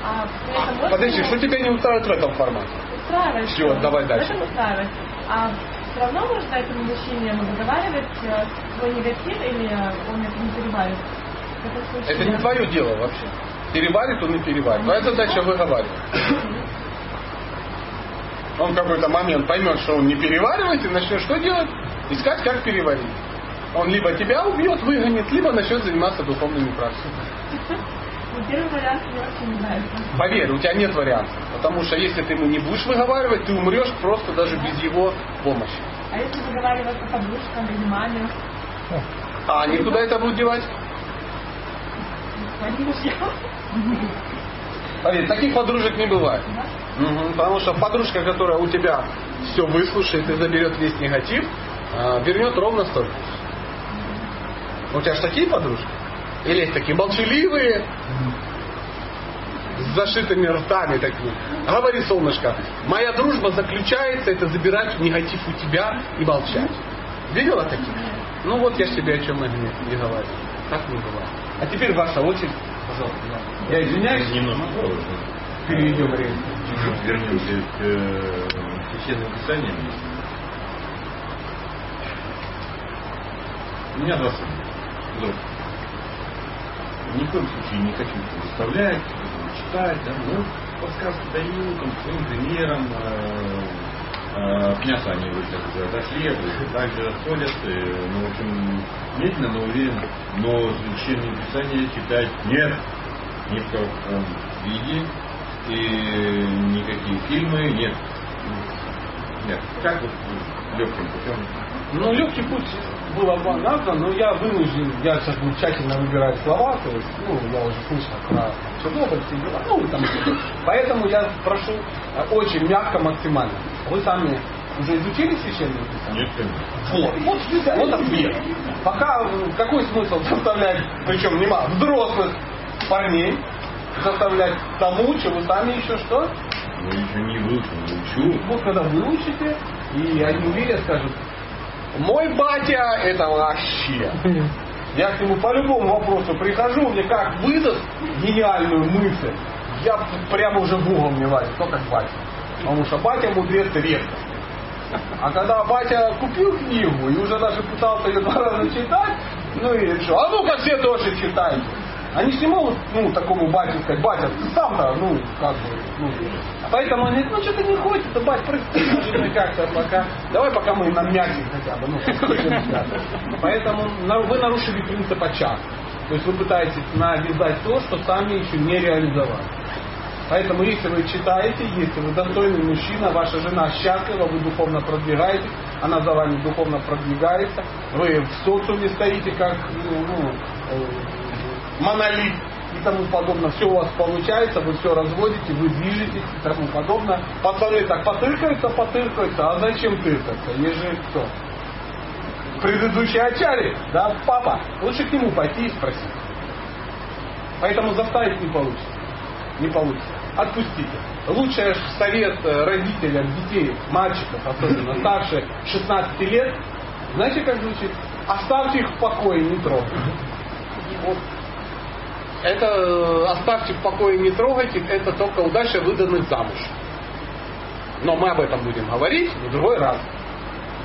А можно Подожди, что тебя не устраивает в этом формате? устраивает? Что? давай дальше. Это устраивает. А все равно можно этому мужчине выговаривать э, свой негатив или он это не этом случае Это не твое дело вообще. Переварит он и переварит. Твоя задача выговаривать. Он в какой-то момент поймет, что он не переваривает, и начнет что делать? Искать, как переварить. Он либо тебя убьет, выгонит, либо начнет заниматься духовными практиками. Первый вариант мне вообще не нравится. Поверь, у тебя нет вариантов. Потому что если ты ему не будешь выговаривать, ты умрешь просто даже без его помощи. А если выговариваться подружкам или маме? А они куда это будут девать? Поверь, таких подружек не бывает. Мгм, Потому что подружка, которая у тебя все выслушает и заберет весь негатив, а, вернет ровно столько. У тебя же такие подружки? Или есть такие молчаливые, с зашитыми ртами такими. Говори, солнышко, моя дружба заключается, это забирать негатив у тебя и молчать. Видела таких? Ну вот я ж тебе о чем и не, не говорю. Так не бывает. А теперь ваша очередь. Пожалуйста. Я извиняюсь. Немножко позже. Переведем время. Вернемся к э, священным писаниям. У меня два сына. Друг. Ни в коем случае не хочу заставлять, читать, да, ну, подсказки даю, там, своим примером, э, э, от мяса они как уже отошли, также отходят, э, ну, в общем, медленно, но уверенно, но священные писания читать нет, ни в каком виде, и никакие фильмы нет. Нет. Как вот легким путем? Ну, легкий путь было бы назван, но я вынужден, я сейчас буду тщательно выбирать слова, то есть, ну, я уже слышал про Чернобыль, все дела, ну, там, поэтому я прошу э, очень мягко, максимально. Вы сами уже изучили священное писание? Нет, конечно. Вот, вот, вот ответ. Пока э, какой смысл заставлять, причем немало, взрослых парней заставлять тому, что вы сами еще что? Ну, еще не выучил, не учу. Вот когда выучите, и они увидят, скажут, мой батя это вообще. Я к нему по любому вопросу прихожу, мне как выдаст гениальную мысль, я прямо уже в угол не кто как батя. Потому что батя мудрец редко. А когда батя купил книгу и уже даже пытался ее два раза читать, ну и что, а ну-ка все тоже читайте. Они не могут, ну, такому батю сказать, батя, ты сам-то, ну, как бы, ну, поэтому они говорят, ну, что-то не хочется, бать, прости, может, как-то пока, давай пока мы намякнем хотя бы, ну, поэтому вы нарушили принцип очага. То есть вы пытаетесь навязать то, что сами еще не реализовали. Поэтому если вы читаете, если вы достойный мужчина, ваша жена счастлива, вы духовно продвигаетесь, она за вами духовно продвигается, вы в социуме стоите как ну, ну, э, монолит и тому подобное, все у вас получается, вы все разводите, вы движетесь и тому подобное. Пацаны так потыркаются, потыркаются, а зачем тыркаться? Есть же кто? Предыдущий очаре, да, папа, лучше к нему пойти и спросить. Поэтому заставить не получится. Не получится. Отпустите. Лучший совет э, родителям детей, мальчиков, особенно старше 16 лет, знаете, как звучит? Оставьте их в покое, не трогайте. Вот. Это э, оставьте в покое, не трогайте, это только удача выданных замуж. Но мы об этом будем говорить в другой раз.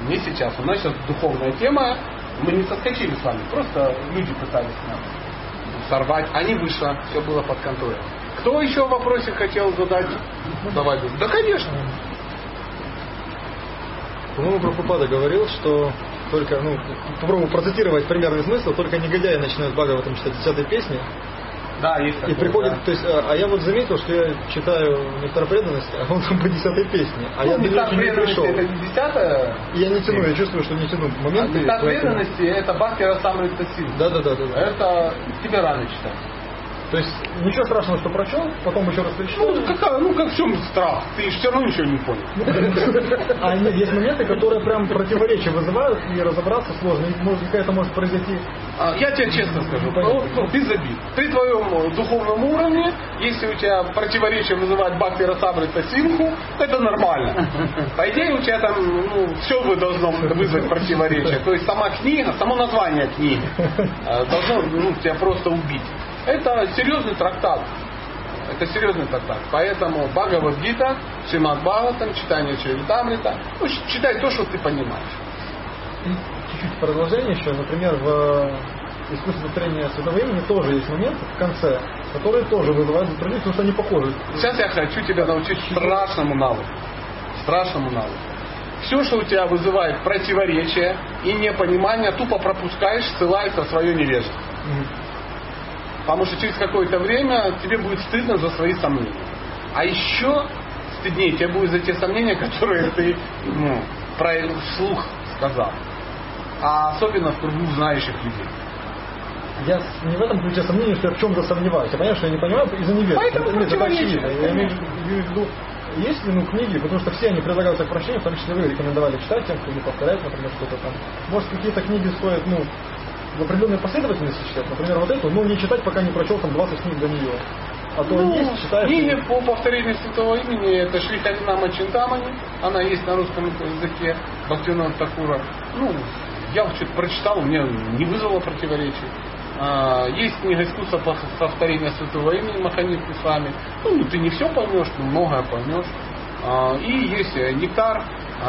Не сейчас. У нас сейчас духовная тема. Мы не соскочили с вами. Просто люди пытались нас сорвать. А вышло. Все было под контролем. Кто еще вопросик хотел задать? Давай. Да, конечно. По-моему, Прабхупада говорил, что только, ну, попробую процитировать примерный смысл, только негодяи начинают Бхагаватам читать 10 песни, Да, есть и приходит, да. то есть, а, а я вот заметил, что я читаю нектар преданности, а он там по 10 песне, а я Ну, до мета нее не преданности пришел. это не десятая. Я не тяну, я чувствую, что не тяну моменты. Мета поэтому- преданности это Бхакти Расамрита Сил. Да, да, да, да, да. Это тебе рано читать. То есть ничего страшного, что прочел, потом еще раз прочитал. Ну, какая, ну как в чем страх? Ты все равно ничего не понял. А нет, есть моменты, которые прям противоречия вызывают, и разобраться сложно. Может, какая-то может произойти. А, Я тебе честно скажу, ну, ну, без обид. При твоем э, духовном уровне, если у тебя противоречие вызывает Бхакти Расамрита Симху, это нормально. По идее, у тебя там ну, все бы должно вызвать противоречие. То есть сама книга, само название книги э, должно ну, тебя просто убить. Это серьезный трактат. Это серьезный трактат. Поэтому Бхагавадгита, Шримад Бхагаватам, читание Чаритамрита, ну, читай то, что ты понимаешь. И чуть-чуть продолжение еще. Например, в э, искусстве повторения святого имени тоже есть моменты в конце, которые тоже вызывают затруднение, потому что они похожи. Сейчас я хочу тебя научить страшному навыку. Страшному навыку. Все, что у тебя вызывает противоречие и непонимание, тупо пропускаешь, ссылаясь на свое невежество. Мгм. Потому что через какое-то время тебе будет стыдно за свои сомнения. А еще стыднее тебе будет за те сомнения, которые ты ну, про вслух сказал. А особенно в кругу знающих людей. Я не в этом ключе сомнения, что я в чем-то сомневаюсь. Я понимаю, что я не понимаю из-за невежества. Поэтому Это, нет, это очевидно. Я имею в виду, есть ли ну, книги, потому что все они предлагаются к прощению, в том числе вы рекомендовали читать тем, кто не повторяет, например, что-то там. Может, какие-то книги стоят, ну, в определенной последовательности читать. Например, вот эту, ну, не читать, пока не прочел там 20 книг до нее. А то Ну, есть, читаешь... книга по повторению святого имени это Шри Харинама Чинтамани. Она есть на русском языке Бхактивинода Такура. Ну, я что-то прочитал, мне не вызвало противоречий. А, есть книга искусства по- повторения святого имени Маханит с вами. Ну, ты не все поймешь, но многое поймешь. А, и есть э, нектар,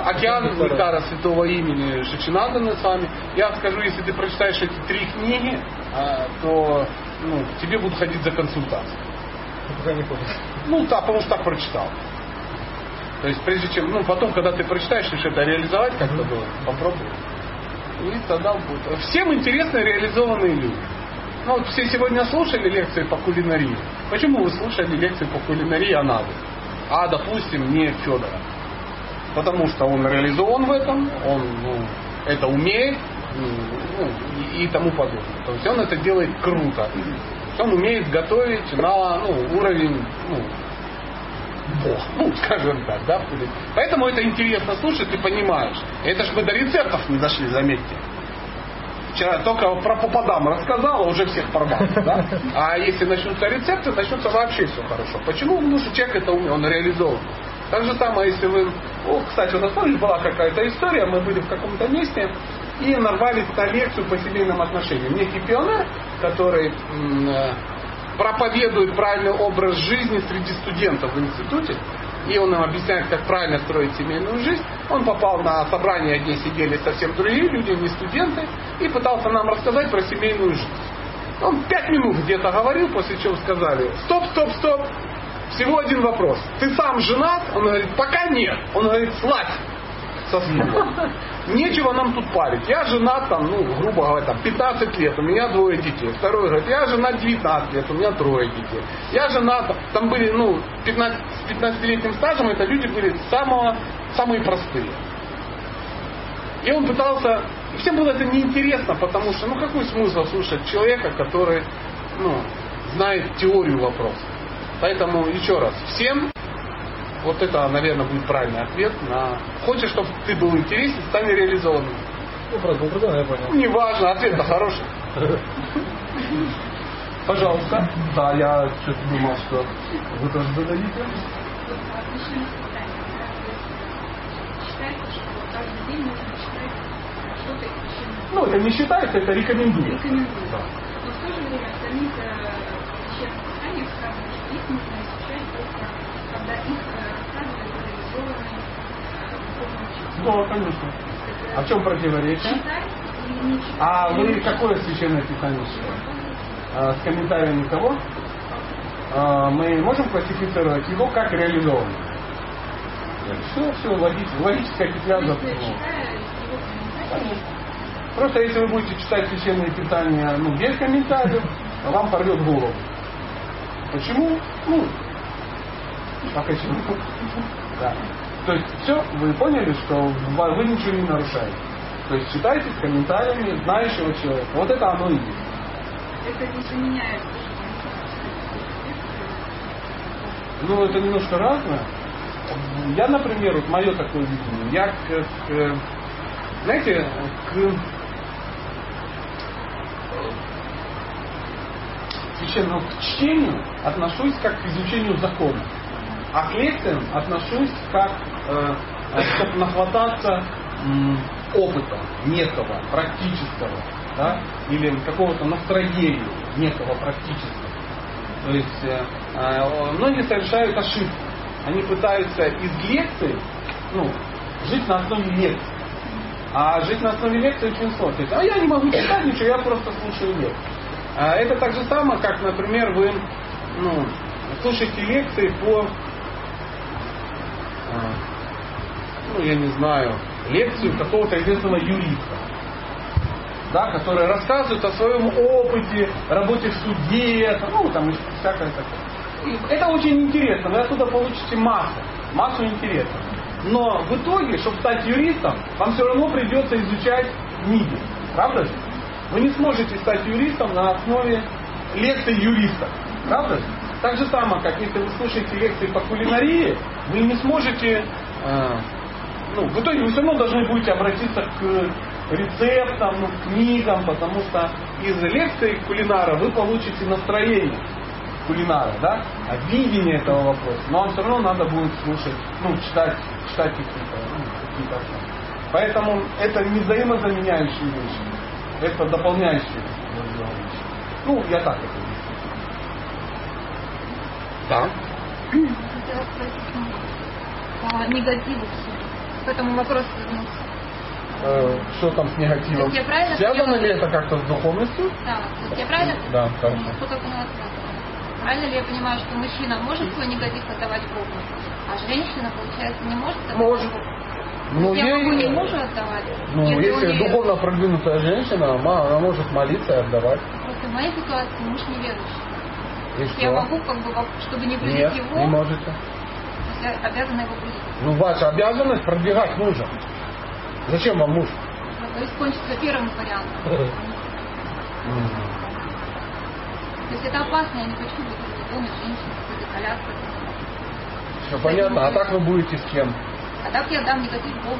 океан Нектара. святого имени Шичинандана с вами. Я скажу, если ты прочитаешь эти три книги, а, то ну, тебе будут ходить за консультацией. Пока не ходит. Ну, да, потому что так прочитал. То есть, прежде чем, ну, потом, когда ты прочитаешь, решишь это реализовать как-то было, попробуй. И тогда будет. Всем интересны реализованные люди. Ну, вот все сегодня слушали лекции по кулинарии. Почему вы слушали лекции по кулинарии Анады? А, допустим, не Федора. Потому что он реализован в этом, он ну, это умеет ну, и, и тому подобное. То есть он это делает круто. Он умеет готовить на ну, уровень ну, Бог, ну, скажем так, да. Поэтому это интересно слушать, ты понимаешь. Это ж мы до рецептов не дошли, заметьте. Вчера только про попадам рассказал, а уже всех порвал. Да? А если начнутся рецепты, начнется вообще все хорошо. Почему? Потому что человек это умеет, он реализован. Так же самое, если вы... О, кстати, у нас помнишь, была какая-то история, мы были в каком-то месте и нарвались на лекцию по семейным отношениям. Некий пионер, который э, проповедует правильный образ жизни среди студентов в институте, и он им объясняет, как правильно строить семейную жизнь. Он попал на собрание, где сидели совсем другие люди, не студенты, и пытался нам рассказать про семейную жизнь. Он пять минут где-то говорил, после чего сказали, стоп, стоп, стоп, всего один вопрос. Ты сам женат? Он говорит, пока нет. Он говорит, слазь со стула. Нечего нам тут парить. Я женат, там, ну, грубо говоря, там, 15 лет, у меня двое детей. Второй говорит, я женат 19 лет, у меня трое детей. Я женат, там были, ну, 15, с 15-летним стажем, это люди были самого, самые простые. И он пытался, и всем было это неинтересно, потому что, ну, какой смысл слушать человека, который, ну, знает теорию вопроса. Поэтому, еще раз, всем вот это, наверное, будет правильный ответ на... Хочешь, чтобы ты был интересен, стань реализованным. Вопрос был другой, но я понял. Ну, неважно, ответ-то хороший. Пожалуйста. Да, я что-то думал, что вы тоже зададите. Ну, это не считается, это рекомендуется. Рекомендую. Да. Но в то же время самих э, священных писаниях сказано, что их нужно изучать только когда их э, рассказывают реализованные э, Да, конечно. А в чем противоречие? А вы какое священное писание читаете? А, С комментариями кого? А, Мы можем классифицировать его как реализованный. Все, все, логично. Логическая петля его комментарии, Просто если вы будете читать священные писания ну, без комментариев, вам порвет голову. Почему? Ну, а почему? Да. То есть все, вы поняли, что вы ничего не нарушаете. То есть читайте с комментариями знающего человека. Вот это оно и есть. это не заменяет Ну, это немножко разное. Я, например, вот мое такое видение, я к, к- знаете, к священному к чтению отношусь как к изучению закона, а к лекциям отношусь как, э, э, чтобы нахвататься опыта некого, практического, да, или какого-то настроения некого практического. То есть э, э, многие совершают ошибку. Они пытаются из лекции ну, жить на основе лекции. А жить на основе лекции очень сложно. Есть, а я не могу читать ничего, я просто слушаю лекции. А это так же самое, как, например, вы ну, слушаете лекции по, ну, я не знаю, лекцию какого-то известного юриста, да, который рассказывает о своем опыте, работе в суде, ну, там, всякое такое. И это очень интересно, вы оттуда получите массу, массу интереса. Но в итоге, чтобы стать юристом, вам все равно придется изучать книги. Правда же? Вы не сможете стать юристом на основе лекций юриста. Правда же? Так же самое, как если вы слушаете лекции по кулинарии, вы не сможете, э, ну, в итоге вы все равно должны будете обратиться к рецептам, ну, к книгам, потому что из лекции кулинара вы получите настроение кулинара, да, а видение этого вопроса. Но вам все равно надо будет слушать, ну, читать, читать какие-то, ну, какие-то. Поэтому это не взаимозаменяющие вещи, это дополняющие вещи. Ну, я так это вижу. Да. Хотела спросить ну, по негативу все. К этому вопросу вернуться. Э, что там с негативом? Я правильно Связано ли это как-то с духовностью? Да, я правильно? Да, хорошо. Правильно ли я понимаю, что мужчина может свой негатив отдавать Богу, а женщина, получается, не может отдавать Может. Ну, я могу не ей- мужу отдавать, ну, если, если он не- духовно продвинутая женщина, ма- она может молиться и отдавать. Просто в моей ситуации муж неверующий. И Я что? могу, как бы, чтобы не Нет, вредить его, не можете. Я обязана его будить. Ну, ваша обязанность продвигать мужа. Зачем вам муж? То есть кончится первым вариантом. То есть это опасно, я не хочу быть доме женщиной, этой коляской. Все понятно. А так вы будете с кем? А так я дам негатив Богу.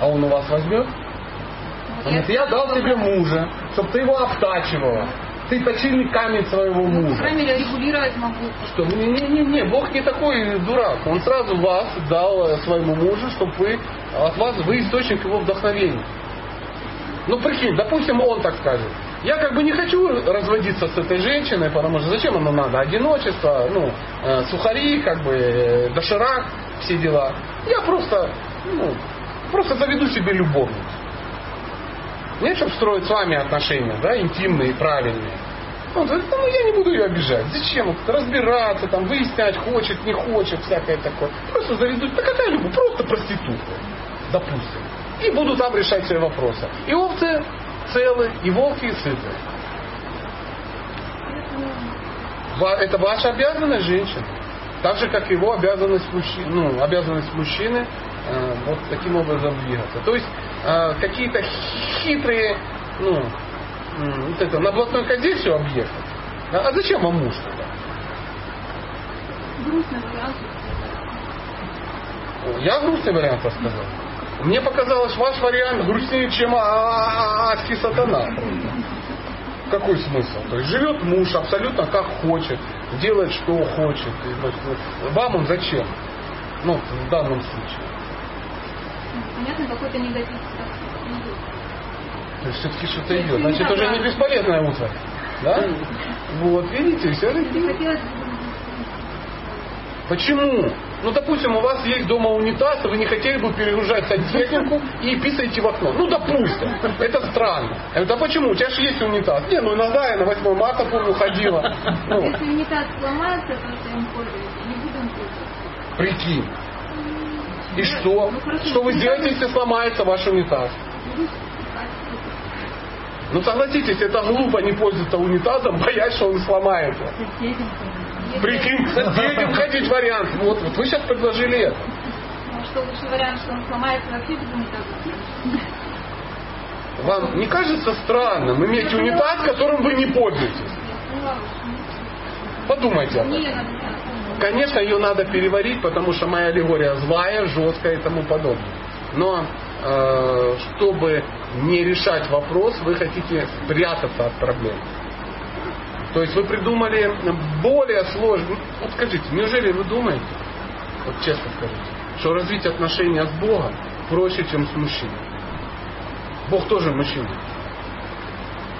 А он у вас возьмет? Он говорит, я дал тебе мужа, чтобы ты его обтачивала. Ты точильный камень своего Ну, по мужа. крайней мере, регулировать могу. Что? Не-не-не, Бог не такой дурак. Он сразу вас дал э, своему мужу, чтобы вы, от вас, вы источник его вдохновения. Ну, прикинь, допустим, он так скажет. Я как бы не хочу разводиться с этой женщиной, потому что зачем оно надо? Одиночество, ну, э, сухари, как бы, э, доширак, все дела. Я просто, ну, просто заведу себе любовницу. Нет, чтобы строить с вами отношения, да, интимные правильные. Он говорит, ну я не буду ее обижать. Зачем разбираться, там, выяснять, хочет, не хочет, всякое такое. Просто заведут, да какая-нибудь, просто проститутка, допустим. И буду там решать свои вопросы. И овцы целы, и волки сыты. Это ваша обязанность женщины. Так же, как его обязанность мужчины, ну, обязанность мужчины вот таким образом двигаться. То есть э, какие-то хитрые, ну, вот это, на блатной козе все объехать. А а зачем вам муж тогда? Грустный вариант. Я грустный вариант рассказал. Мне показалось, ваш вариант грустнее, чем а- а- адский сатана. Какой смысл? То есть живет муж абсолютно как хочет, делает что хочет. Вам он зачем? Ну, в данном случае. Понятно, какой-то негатив. То есть все-таки что-то идет. Значит, уже не бесполезное утро. Да? Вот, видите, все хотелось Почему? Ну, допустим, у вас есть дома унитаз, и вы не хотели бы перегружать сантехнику и писаете в окно. Ну, допустим. Это странно. Да почему? У тебя же есть унитаз. Не, ну иногда я на 8 марта, помню, ходила. Ну, Если унитаз сломается, то что им пользуюсь, не будем пользоваться. прикинь. И что? Что вы сделаете, если сломается ваш унитаз? Ну, согласитесь, это глупо не пользоваться унитазом, боясь, что он сломается. Прикинь, соседям ходить вариант. Вот, вот вы сейчас предложили это. Ну, что лучше вариант, что он сломается вообще без унитаза. Вам не кажется странным иметь унитаз, которым вы не пользуетесь? Подумайте об этом. Конечно, ее надо переварить, потому что моя аллегория злая, жесткая и тому подобное. Но э, чтобы не решать вопрос, вы хотите спрятаться от проблем. То есть вы придумали более сложный. Вот скажите, неужели вы думаете, вот честно скажите, что развить отношения с Богом проще, чем с мужчиной? Бог тоже мужчина.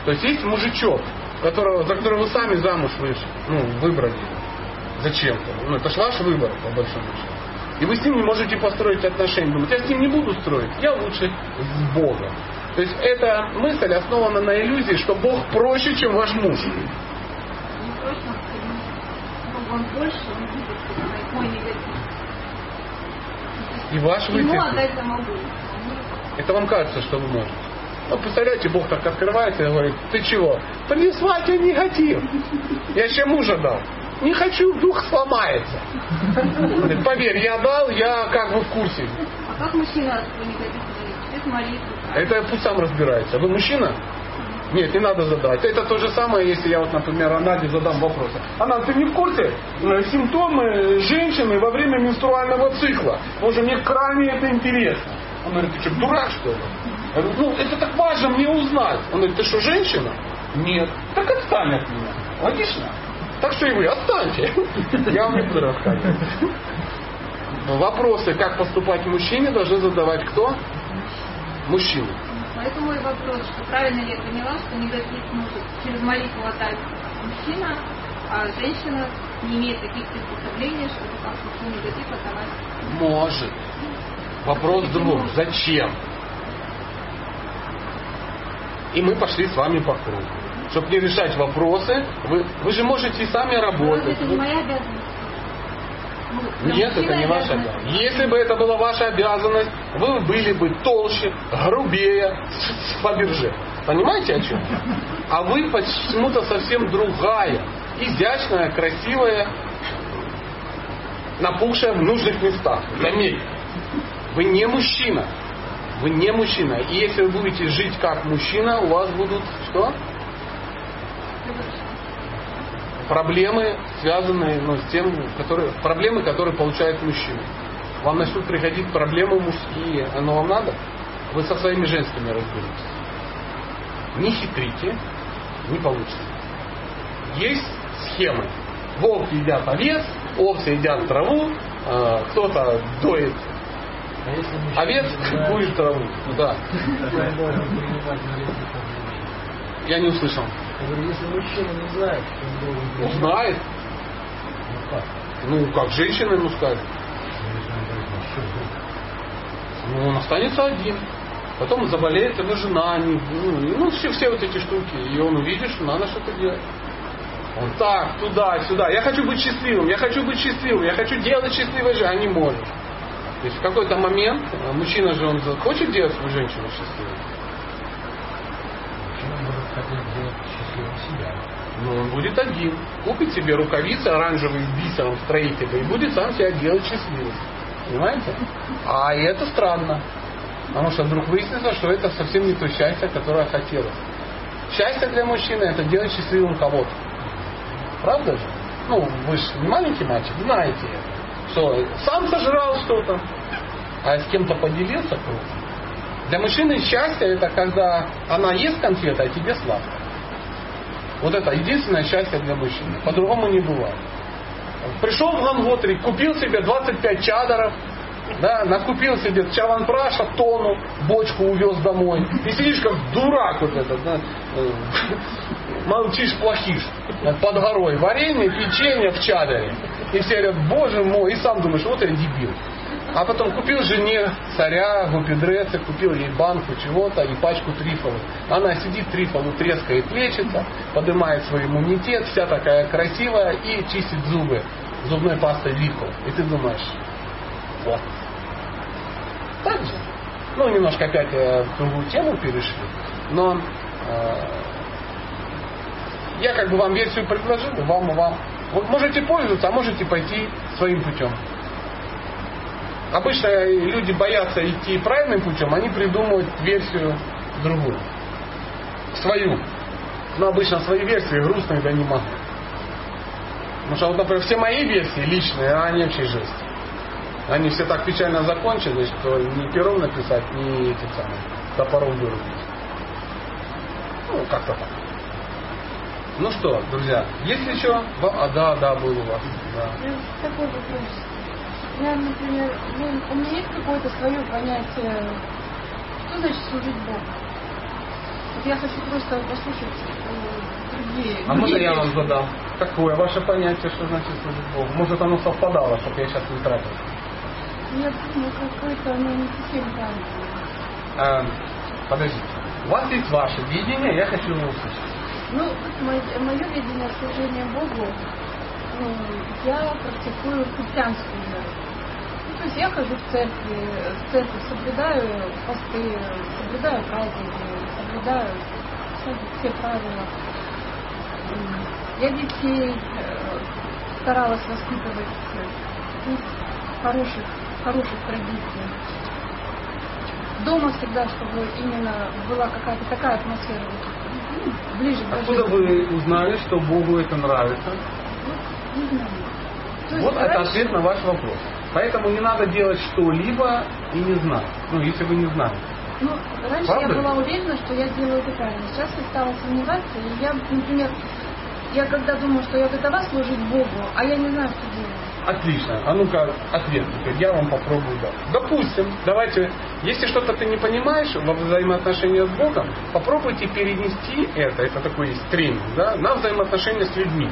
То есть есть мужичок, которого, за которого вы сами замуж вышли, ну, выбрали зачем-то. Ну, это ж ваш выбор, по большому счету. И вы с ним не можете построить отношения. Думаете, я с ним не буду строить, я лучше с Богом. То есть эта мысль основана на иллюзии, что Бог проще, чем ваш муж. Не проще, он, он больше, он выпустит мой негатив. И ваш могу. Это вам кажется, что вы можете. Ну, представляете, Бог так открывается и говорит, ты чего? Принесла тебе негатив. Я еще мужа дал. Не хочу, дух сломается. Поверь, я дал, я как бы в курсе. А как мужчина молитву. Это пусть сам разбирается. Вы мужчина? Нет, не надо задать. Это то же самое, если я вот, например, Наде задам вопрос. Она, ты не в курсе э, симптомы женщины во время менструального цикла? Боже, мне крайне это интересно. Он говорит, ты что, дурак что ли? Я говорю, ну это так важно мне узнать. Он говорит, ты что, женщина? Нет. Так отстань от меня. Логично? Так что и вы отстаньте. Я вам не буду рассказывать. Вопросы, как поступать мужчине, должны задавать кто? Мужчина. Поэтому и вопрос, что правильно ли я поняла, что негатив может через молитву отдать мужчина, а женщина не имеет таких приспособлений, чтобы как-то негатив отдавать. Может. Вопрос в другом. Зачем? И мы пошли с вами по кругу. Чтобы не решать вопросы, вы, вы же можете сами Но работать. это не моя обязанность. Нет, это не ваша обязанность. Если бы это была ваша обязанность, вы были бы толще, грубее, с Фаберже. Понимаете о чем? А вы почему-то совсем другая. Изящная, красивая, напухшая в нужных местах. Заметьте, вы не мужчина. Вы не мужчина. И если вы будете жить как мужчина, у вас будут что? Проблемы, связанные ну, с тем, которые, проблемы, которые получает мужчина. Вам начнут приходить проблемы мужские. Оно вам надо? Вы со своими женскими разберетесь. Не хитрите, не получится. Есть схемы. Волки едят овец, овцы едят траву, э, кто-то доит А овец, курит траву. Да. Я не услышал. Я говорю, если мужчина не знает, что он должен принимать, Узнает. ну как? Ну, как женщина ему скажет. Ну, он останется один. Потом заболеет его жена, ну, ну, все, все вот эти штуки. И он увидит, что надо что-то делать. Он так, туда, сюда. Я хочу быть счастливым, я хочу быть счастливым, я хочу делать счастливой жизнь, а не может. То есть в какой-то момент э, мужчина же он хочет делать свою женщину счастливой. Мужчина может хотеть себя. Но он будет один. Купит себе рукавицы оранжевые с бисером строителя и будет сам себя делать счастливым. Понимаете? А это странно. Потому что вдруг выяснится, что это совсем не то счастье, которое хотелось. Счастье для мужчины это делать счастливым кого-то. Правда же? Ну, вы же не маленький мальчик, знаете. Что сам сожрал что-то, а с кем-то поделился круг. Для мужчины счастье это когда она ест конфеты, а тебе сладко. Вот это единственное счастье для мужчины. По-другому не бывает. Пришел в Ланготри, купил себе 25 чадоров, да, накупил себе чаванпраша, тону, бочку увез домой. И сидишь как дурак вот этот, да, э, молчишь, плохишь. Под горой варенье, печенье в чадоре. И все говорят, боже мой, и сам думаешь, вот я дебил. А потом купил жене царя, гупидресы, купил ей банку чего-то и пачку трифолов. Она сидит, трифолу трескает, лечится, поднимает свой иммунитет, вся такая красивая и чистит зубы зубной пастой Вико. И ты думаешь, вот. Так же. Ну, немножко опять э, в другую тему перешли. Но э, я как бы вам версию предложил, вам, вам. Вы можете пользоваться, а можете пойти своим путем. Обычно люди боятся идти правильным путем, они придумывают версию другую. Свою. Но обычно свои версии грустные да не могут. Потому что, вот, например, все мои версии личные, а они вообще жесть. Они все так печально закончились, что ни пером написать, ни этим самым топором вырубить. Ну, как-то так. Ну что, друзья, есть еще? А, да, да, был у вас. Да. Ну, Такой вопрос. Я, например, ну, у меня есть какое-то свое понятие, что значит служить Богу? Вот я хочу просто послушать э, другие. А можно я вам задам? Какое ваше понятие, что значит служить Богу? Может оно совпадало, чтобы я сейчас не тратил? Я думаю, какое-то оно не совсем правильное. Эм, подождите. У вас есть ваше видение, я хочу его услышать. Ну, мое, мое видение служения Богу, ну, я практикую христианскую веру. То есть я хожу в церкви, в церковь соблюдаю посты, соблюдаю праздники, соблюдаю все, все правила. Я детей э, старалась воспитывать э, ну, хороших, хороших традициях. Дома всегда, чтобы именно была какая-то такая атмосфера, ну, ближе к Откуда вы узнали, что Богу это нравится? Не знаю. Вот это ответ на ваш вопрос. Поэтому не надо делать что-либо и не знать. Ну, если вы не знаете. Ну, раньше Правда? я была уверена, что я делаю это правильно. Сейчас я стала сомневаться, и я, например, я когда думаю, что я готова служить Богу, а я не знаю, что делать. Отлично. А ну-ка, ответ. теперь Я вам попробую дать. Допустим, давайте, если что-то ты не понимаешь во взаимоотношениях с Богом, попробуйте перенести это, это такой есть тренинг, да, на взаимоотношения с людьми.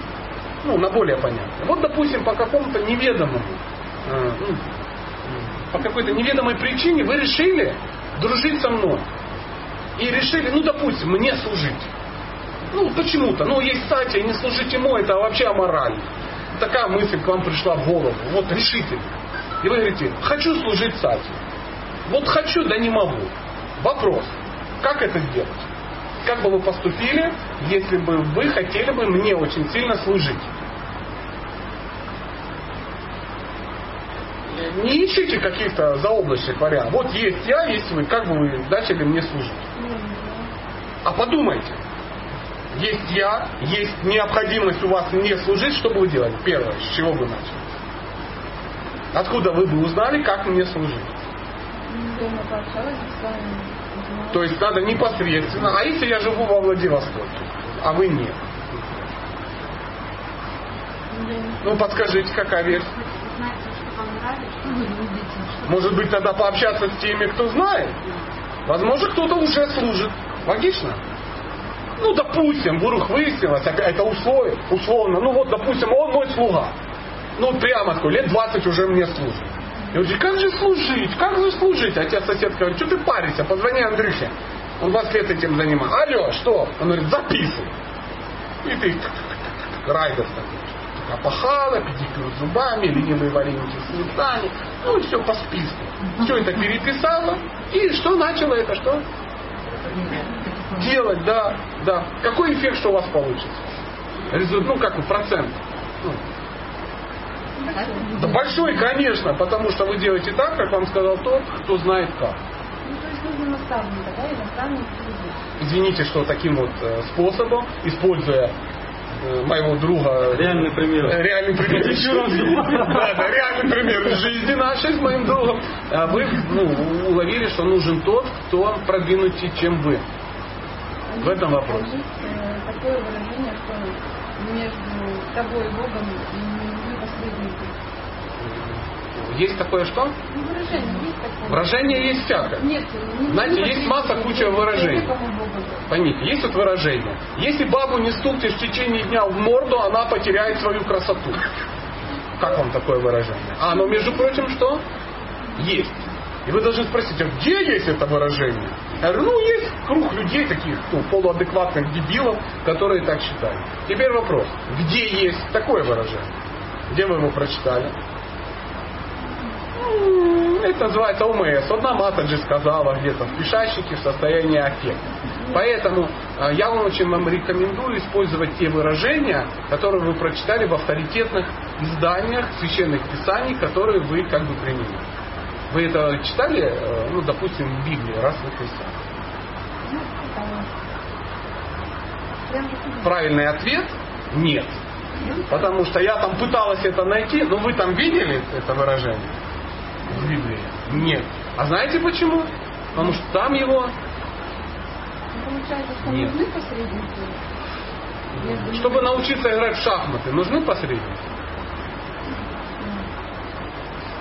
Ну, на более понятное. Вот, допустим, по какому-то неведомому, по какой-то неведомой причине вы решили дружить со мной. И решили, ну, допустим, мне служить. Ну, почему-то. Ну, есть статья, не служить ему, это вообще аморально. Такая мысль к вам пришла в голову. Вот решительно. И вы говорите, хочу служить Сати. Вот хочу, да не могу. Вопрос, как это сделать? Как бы вы поступили, если бы вы хотели бы мне очень сильно служить? Не ищите каких-то заоблачных вариантов. Вот есть я, есть вы. Как бы вы начали мне служить? А подумайте. Есть я, есть необходимость у вас мне служить, что бы вы делали? Первое, с чего бы начали? Откуда вы бы узнали, как мне служить? То есть надо непосредственно. А если я живу во Владивостоке, а вы нет? Ну подскажите, какая версия? Может быть тогда пообщаться с теми, кто знает? Возможно, кто-то уже служит. Логично? Ну, допустим, вдруг выяснилось, это условие, условно, ну вот, допустим, он мой слуга. Ну, прямо такой, лет 20 уже мне служит. И он говорит, как же служить, как же служить? А тебе сосед говорит, что ты паришься, позвони Андрюхе. Он 20 лет этим занимается. Алло, что? Он говорит, записывай. И ты райдер такой. Опахала, педикюр зубами, ленивые вареники в сметане. Ну и все по списку. Все это переписала. И что начало это? Что? Делать, да, да. Какой эффект, что у вас получится? Результат, ну как процент? Ну, да большой, конечно, потому что вы делаете так, как вам сказал тот, кто знает как. Ну, то есть нужно наставника, да, и наставник служит. Извините, что таким вот э, способом, используя моего друга Реальный пример. Э, Реальный пример из жизни. Да, да, реальный пример из жизни нашей с моим другом. А Вы ну, уловили, что нужен тот, кто продвинутее, чем вы. В этом вопрос. Есть э, такое выражение, что между тобой и Богом. Есть такое что? Ну, выражение есть такое. Выражение есть всякое. Нет, не Знаете, есть масса, куча выражений. Поймите, есть вот выражение. Если бабу не стукнешь в течение дня в морду, она потеряет свою красоту. Как вам такое выражение? А оно, между прочим, что? Есть. И вы должны спросить, а где есть это выражение? Я говорю, ну, есть круг людей таких, ну, полуадекватных дебилов, которые так считают. Теперь вопрос, где есть такое выражение? Где вы его прочитали? М, Это называется ОМС. Одна Матаджи сказала где-то в пишащике в состоянии аффекта. Поэтому э, я вам очень вам рекомендую использовать те выражения, которые вы прочитали в авторитетных изданиях священных писаний, которые вы как бы приняли. Вы это читали, э, ну, допустим, в Библии, раз вы христиане? Ну. Правильный ответ – нет. Потому что я там пыталась это найти, но вы там видели это выражение в Библии? Нет. А знаете почему? Потому что там его Ну, Получается, что Нет. нужны посредники. между Чтобы научиться играть в шахматы, нужны посредники?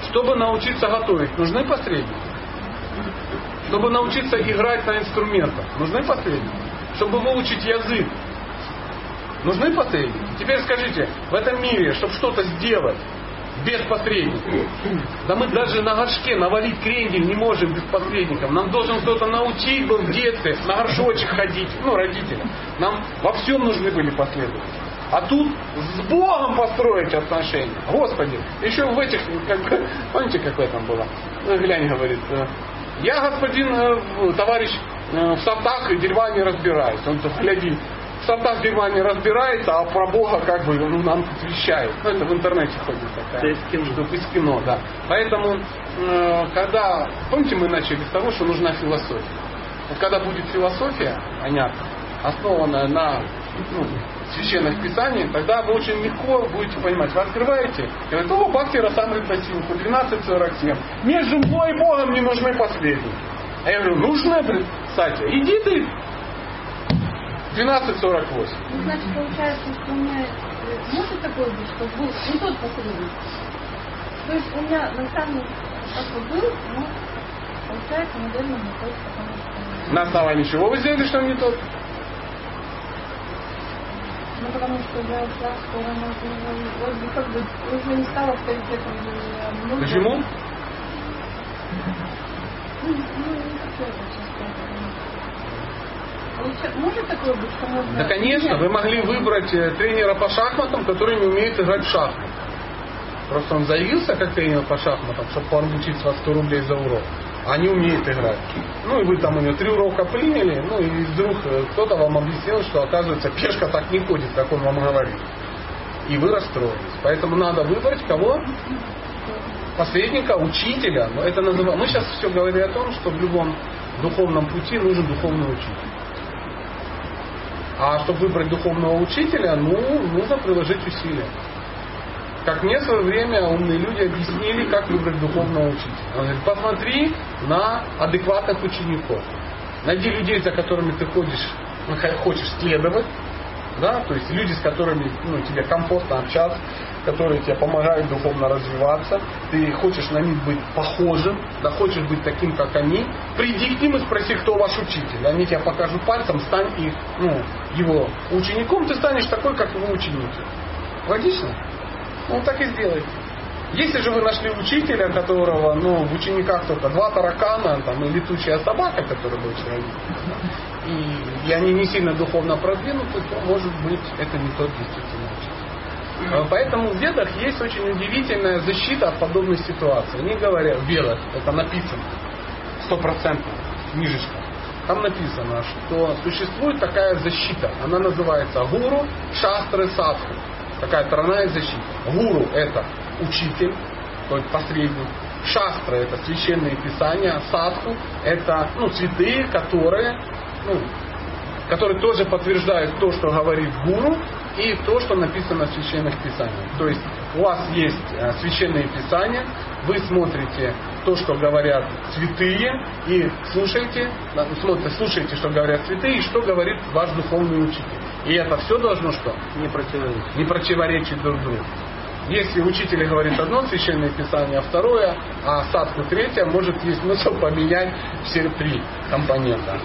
Чтобы научиться готовить, нужны посредники? Чтобы научиться играть на инструментах, нужны посредники? Чтобы выучить язык, нужны посредники? Теперь скажите, в этом мире, чтобы что-то сделать без посредников, да мы даже на горшке навалить крендель не можем без посредников. Нам должен кто-то научить был в детстве на горшочек ходить, ну, родители. Нам во всем нужны были последователи. А тут с Богом построить отношения. Господи, еще в этих, как, помните, как в этом было? Ну, глянь, говорит, э, я, господин э, товарищ, э, в сортах и дерьма не разбираюсь. Он то гляди, в сортах дерьма не разбирается, а про Бога как бы ну, нам тут вещает. Ну, это в интернете ходит такая. Из кино. Что из кино, да. Поэтому, э, когда, помните, мы начали с того, что нужна философия. Вот когда будет философия, понятно, основанная на ну, священных писаниях, тогда вы очень легко будете понимать. Вы открываете, и говорите, о, Бхакти Расамрита Силку, 12.47. Между мной и Богом не нужны последние. А я говорю, нужны, кстати, иди ты. 12.48. Ну, значит, получается, что у меня э, может такое быть, что был не тот посредник. То есть у меня на самом как бы был, но получается, наверное, не тот, потому что... На основании чего вы сделали, что он не тот? Ну, потому что я ушла в сторону вроде как бы уже не стала авторитетом многих. Почему? Ну, ну, не хочу. Получается, Может такое быть, что можно... Да, конечно, вы могли выбрать э, тренера по шахматам, который не умеет играть в шахматы. Просто он заявился как тренер по шахматам, чтобы получить с вас 100 рублей за урок, а не умеет играть. Ну и вы там у него три урока приняли, ну и вдруг э, кто-то вам объяснил, что оказывается пешка так не ходит, как он вам говорит. И вы расстроились. Поэтому надо выбрать кого? Посредника, учителя. Но это называем. Мы сейчас все говорили о том, что в любом духовном пути нужен духовный учитель. А чтобы выбрать духовного учителя, ну, нужно приложить усилия. Как мне в свое время умные люди объяснили, как выбрать духовного учителя. Он говорит, посмотри на адекватных учеников. Найди людей, за которыми ты ходишь, ну, хочешь следовать, да, то есть люди, с которыми ну, тебе комфортно общаться, которые тебе помогают духовно развиваться, ты хочешь на них быть похожим, да хочешь быть таким, как они, приди к ним и спроси, кто ваш учитель. Они тебе покажут пальцем, стань их, ну, его учеником, ты станешь такой, как его ученики. Логично? Ну, так и сделайте. Если же вы нашли учителя, которого, ну, в учениках только два таракана, там, и летучая собака, которая будет человек, и, и они не сильно духовно продвинуты, то, может быть, это не тот действительно Поэтому в ведах есть очень удивительная защита от подобной ситуации. Они говорят, в ведах, это написано, стопроцентно, книжечка. Там написано, что существует такая защита. Она называется гуру, шастры, садху. Такая тройная защита. Гуру это учитель, то есть посредник. Шастра это священные писания, садху это ну, святые, которые, ну, которые тоже подтверждают то, что говорит гуру, и то, что написано в священных писаниях. То есть у вас есть э, священные писания, вы смотрите то, что говорят святые, и слушаете, смотрите, слушаете, что говорят святые, и что говорит ваш духовный учитель. И это все должно что? Не противоречит. не противоречить друг другу. Если учитель говорит одно священное писание, а второе, а садку третье, может есть смысл поменять все три компонента.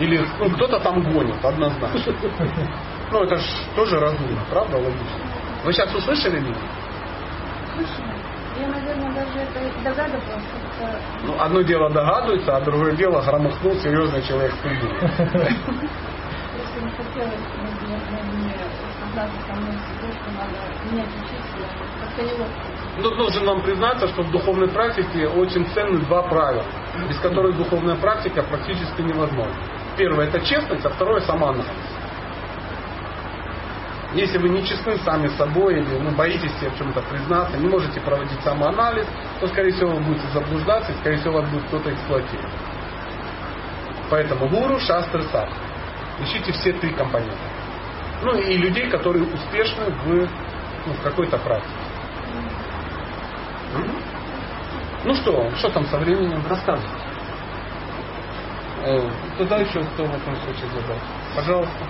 Или ну, кто-то там гонит, однозначно. Ну, это же тоже разумно, правда, логично. Вы сейчас услышали меня? Слушай, я, наверное, даже это догадывалась, что Ну, одно дело догадывается, а другое дело громыхнул серьезный человек в студии. если не хотелось, наверное, мне создаться самой себе, что надо менять учителя, как-то неловко. Тут нужно нам признаться, что в духовной практике очень ценны два правила, без которых духовная практика практически невозможна. Первое это честность, а второе самоанализ. Если вы не честны сами собой или ну, боитесь себе в чем-то признаться, не можете проводить самоанализ, то, скорее всего, вы будете заблуждаться, и, скорее всего, вас будет кто-то эксплуатировать. Поэтому гуру, шастры, садху. Ищите все три компонента. Ну и людей, которые успешны в, ну, в какой-то практике. Ну что, что там со временем? Рассказывай. Э, Туда еще кто в этом случае задать? Пожалуйста.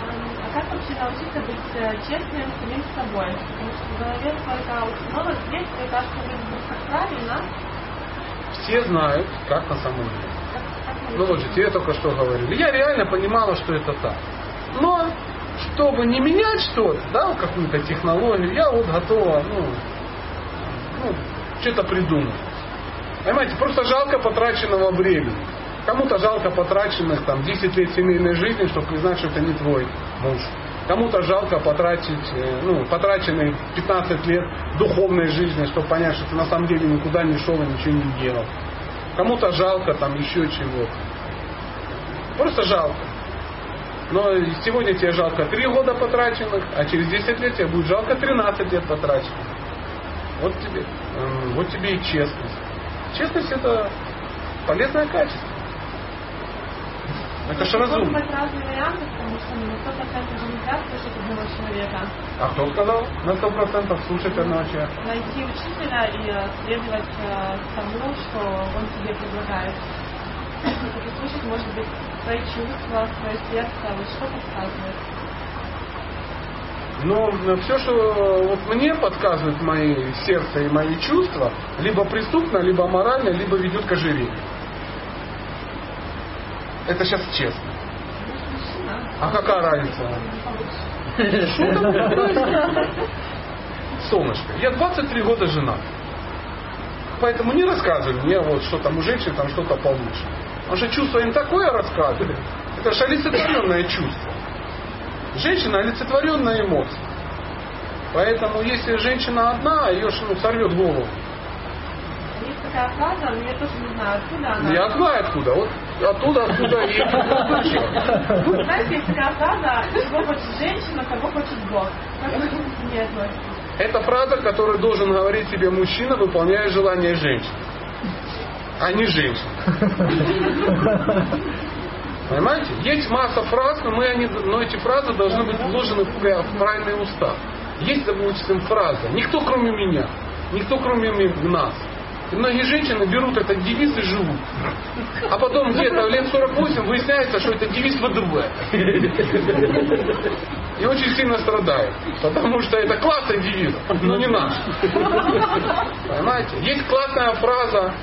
А как вообще научиться быть э, честным самим собой? Потому что в голове столько установок есть, мне кажется, вроде бы как правильно. Все знают, как на самом деле. Ну вот же, тебе только что говорили. Я реально понимала, что это так. Но, чтобы не менять что-то, да, какую-то технологию, я вот готова, ну, ну что-то придумать. Понимаете, просто жалко потраченного времени. Кому-то жалко потраченных там 10 лет семейной жизни, чтобы признать, что это не твой муж. Кому-то жалко потратить, э, ну, потраченные 15 лет духовной жизни, чтобы понять, что ты на самом деле никуда не шел и ничего не делал. Кому-то жалко там еще чего-то. Просто жалко. Но сегодня тебе жалко 3 года потраченных, а через 10 лет тебе будет жалко 13 лет потраченных. Вот тебе, вот тебе и честность. Честность это полезное качество. Это же разумно. разные варианты, потому что ну, на 100% же нельзя слушать одного человека. А кто сказал? На сто процентов слушать одного человека. Найти учителя и э, следовать э, тому, что он тебе предлагает. Слушать, может быть, свои чувства, свое сердце, вот что подсказывает. Но все, что вот мне подсказывает мои сердце и мои чувства, либо преступно, либо морально, либо ведет к ожирению. Это сейчас честно. А какая разница? Солнышко, я 23 года женат. Поэтому не рассказывай мне, вот, что там у женщин там что-то получше. Потому что чувство им такое рассказывали. Это же олицетворенное чувство. Женщина олицетворенная эмоция. Поэтому если женщина одна, ее ну, сорвет голову. Я тоже не знаю, откуда она. Я знаю откуда. Вот оттуда, откуда и Ну, Знаете, такая фраза, чего хочет женщина, кого хочет Бог. Как вы к ней относитесь? Это фраза, которую должен говорить себе мужчина, выполняя желание женщины. А не женщин. Понимаете? Есть масса фраз, но, мы они, но эти фразы должны быть вложены в пра- в правильный устав. Есть, допустим, фраза «Никто кроме меня, никто кроме нас». И многие женщины берут этот девиз и живут. А потом где-то в лет 48 выясняется, что это девиз ВДВ. И очень сильно страдают. Потому что это классный девиз, но не наш. Понимаете? Есть классная фраза,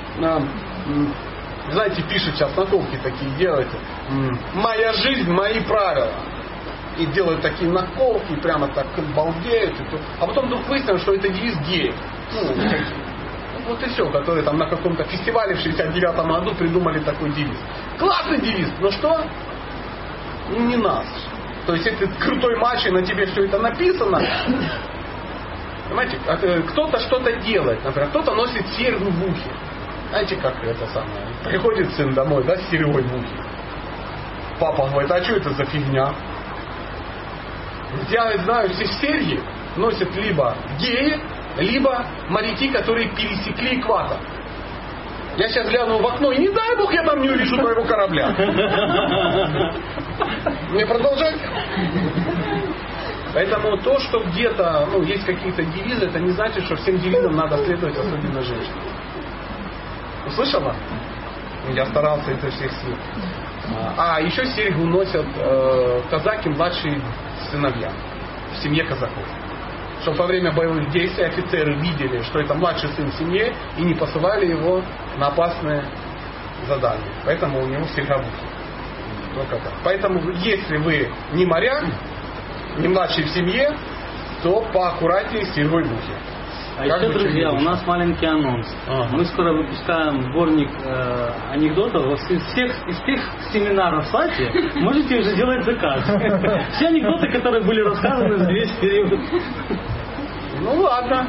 знаете, пишут сейчас наколки такие делаете. Моя жизнь, мои правила. И делают такие наколки, прямо так балдеют. А потом вдруг выяснилось, что это девиз геев. Ну, вот и все, которые там на каком-то фестивале в 69 году придумали такой девиз. Классный девиз, но что? Ну, не нас. То есть, если крутой матч, и на тебе все это написано, понимаете, а, э, кто-то что-то делает, например, кто-то носит серьгу в ухе. Знаете, как это самое? Приходит сын домой, да, с серьгой в ухе. Папа говорит, а что это за фигня? Я знаю, все серьги носят либо геи, либо моряки, которые пересекли экватор. Я сейчас гляну в окно, и не дай бог я там не увижу твоего корабля. Мне продолжать? Поэтому то, что где-то ну, есть какие-то девизы, это не значит, что всем девизам надо следовать, особенно женщинам. Услышала? Я старался это всех сил. А еще серьгу носят э, казаки младшие сыновья в семье казаков. Чтобы во время боевых действий офицеры видели, что это младший сын в семье, и не посылали его на опасные задания. Поэтому у него серьга в ухе. Только так. Поэтому если вы не моряк, не младший в семье, то поаккуратнее с в ухе. А Как еще, друзья, у нас маленький анонс. Ага. Мы скоро выпускаем сборник э, анекдотов. Вот Из всех, из всех семинаров в сайте можете уже делать заказ. Все анекдоты, которые были рассказаны за весь период. Ну ладно.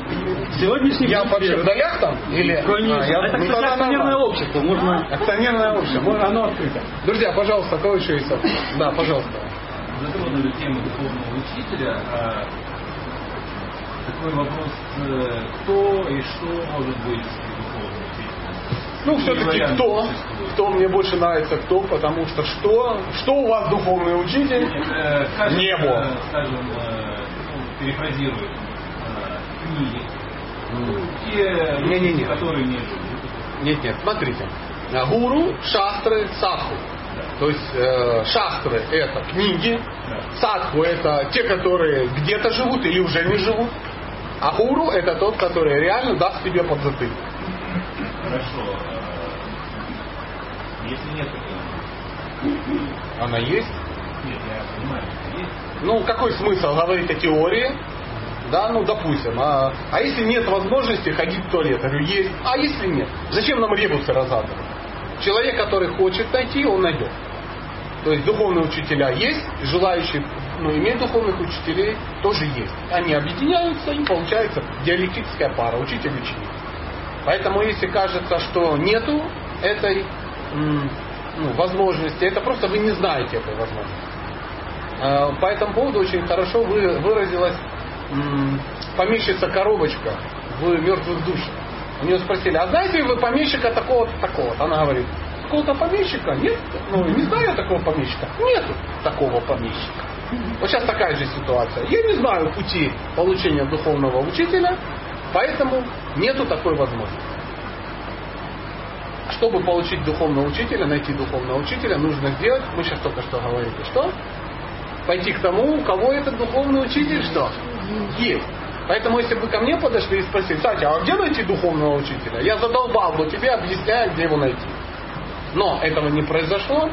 Сегодняшний Я вообще в долях там? Или... Конечно. А, я- Это, ну, кстати, акционерное общество. Можно... Акционерное общество. Можно оно открыто. Друзья, пожалуйста, кого еще есть? Да, пожалуйста. затронули тему духовного учителя. а, Такой вопрос, э, кто и что может быть духовным учителем? Ну, все-таки кто? Кто мне больше нравится, кто? Потому что что? Что у вас духовный учитель? Скажем, Небо. э, Скажем, э, перефразируем, э, книги. Те Не-не-не. люди, которые не. Нет, нет, смотрите. А, Гуру, шастры, садху. То есть э, шастры это книги, садху это те, которые где-то живут или уже не живут. А гуру это тот, который реально даст тебе подзатыльник. Хорошо. э, Если нет Она есть. Нет, я понимаю, что есть. Ну, какой смысл говорить о теории? Да, ну, допустим. А, а если нет возможности ходить в туалет? Я говорю, есть. А если нет? Зачем нам ребусы разатывать? Человек, который хочет найти, он найдет. То есть духовные учителя есть, желающие ну, иметь духовных учителей тоже есть. Они объединяются и получается диалектическая пара, учитель-ученик. Поэтому если кажется, что нету этой ну, возможности, это просто вы не знаете этой возможности. Э, По этому поводу очень хорошо вы- выразилась помещица коробочка в мертвых душах. У нее спросили, а знаете вы помещика такого-то, такого-то? Она говорит, такого-то помещика? Нет. Ну, не знаю такого помещика. Нету такого помещика. Вот сейчас такая же ситуация. Я не знаю пути получения духовного учителя, поэтому нету такой возможности. Чтобы получить духовного учителя, найти духовного учителя, нужно сделать, мы сейчас только что говорили, что? Пойти к тому, у кого этот духовный учитель, что? Есть. Поэтому если бы ко мне подошли и спросили, Кстати, а где найти духовного учителя? Я задолбал бы тебе объяснять, где его найти. Но этого не произошло.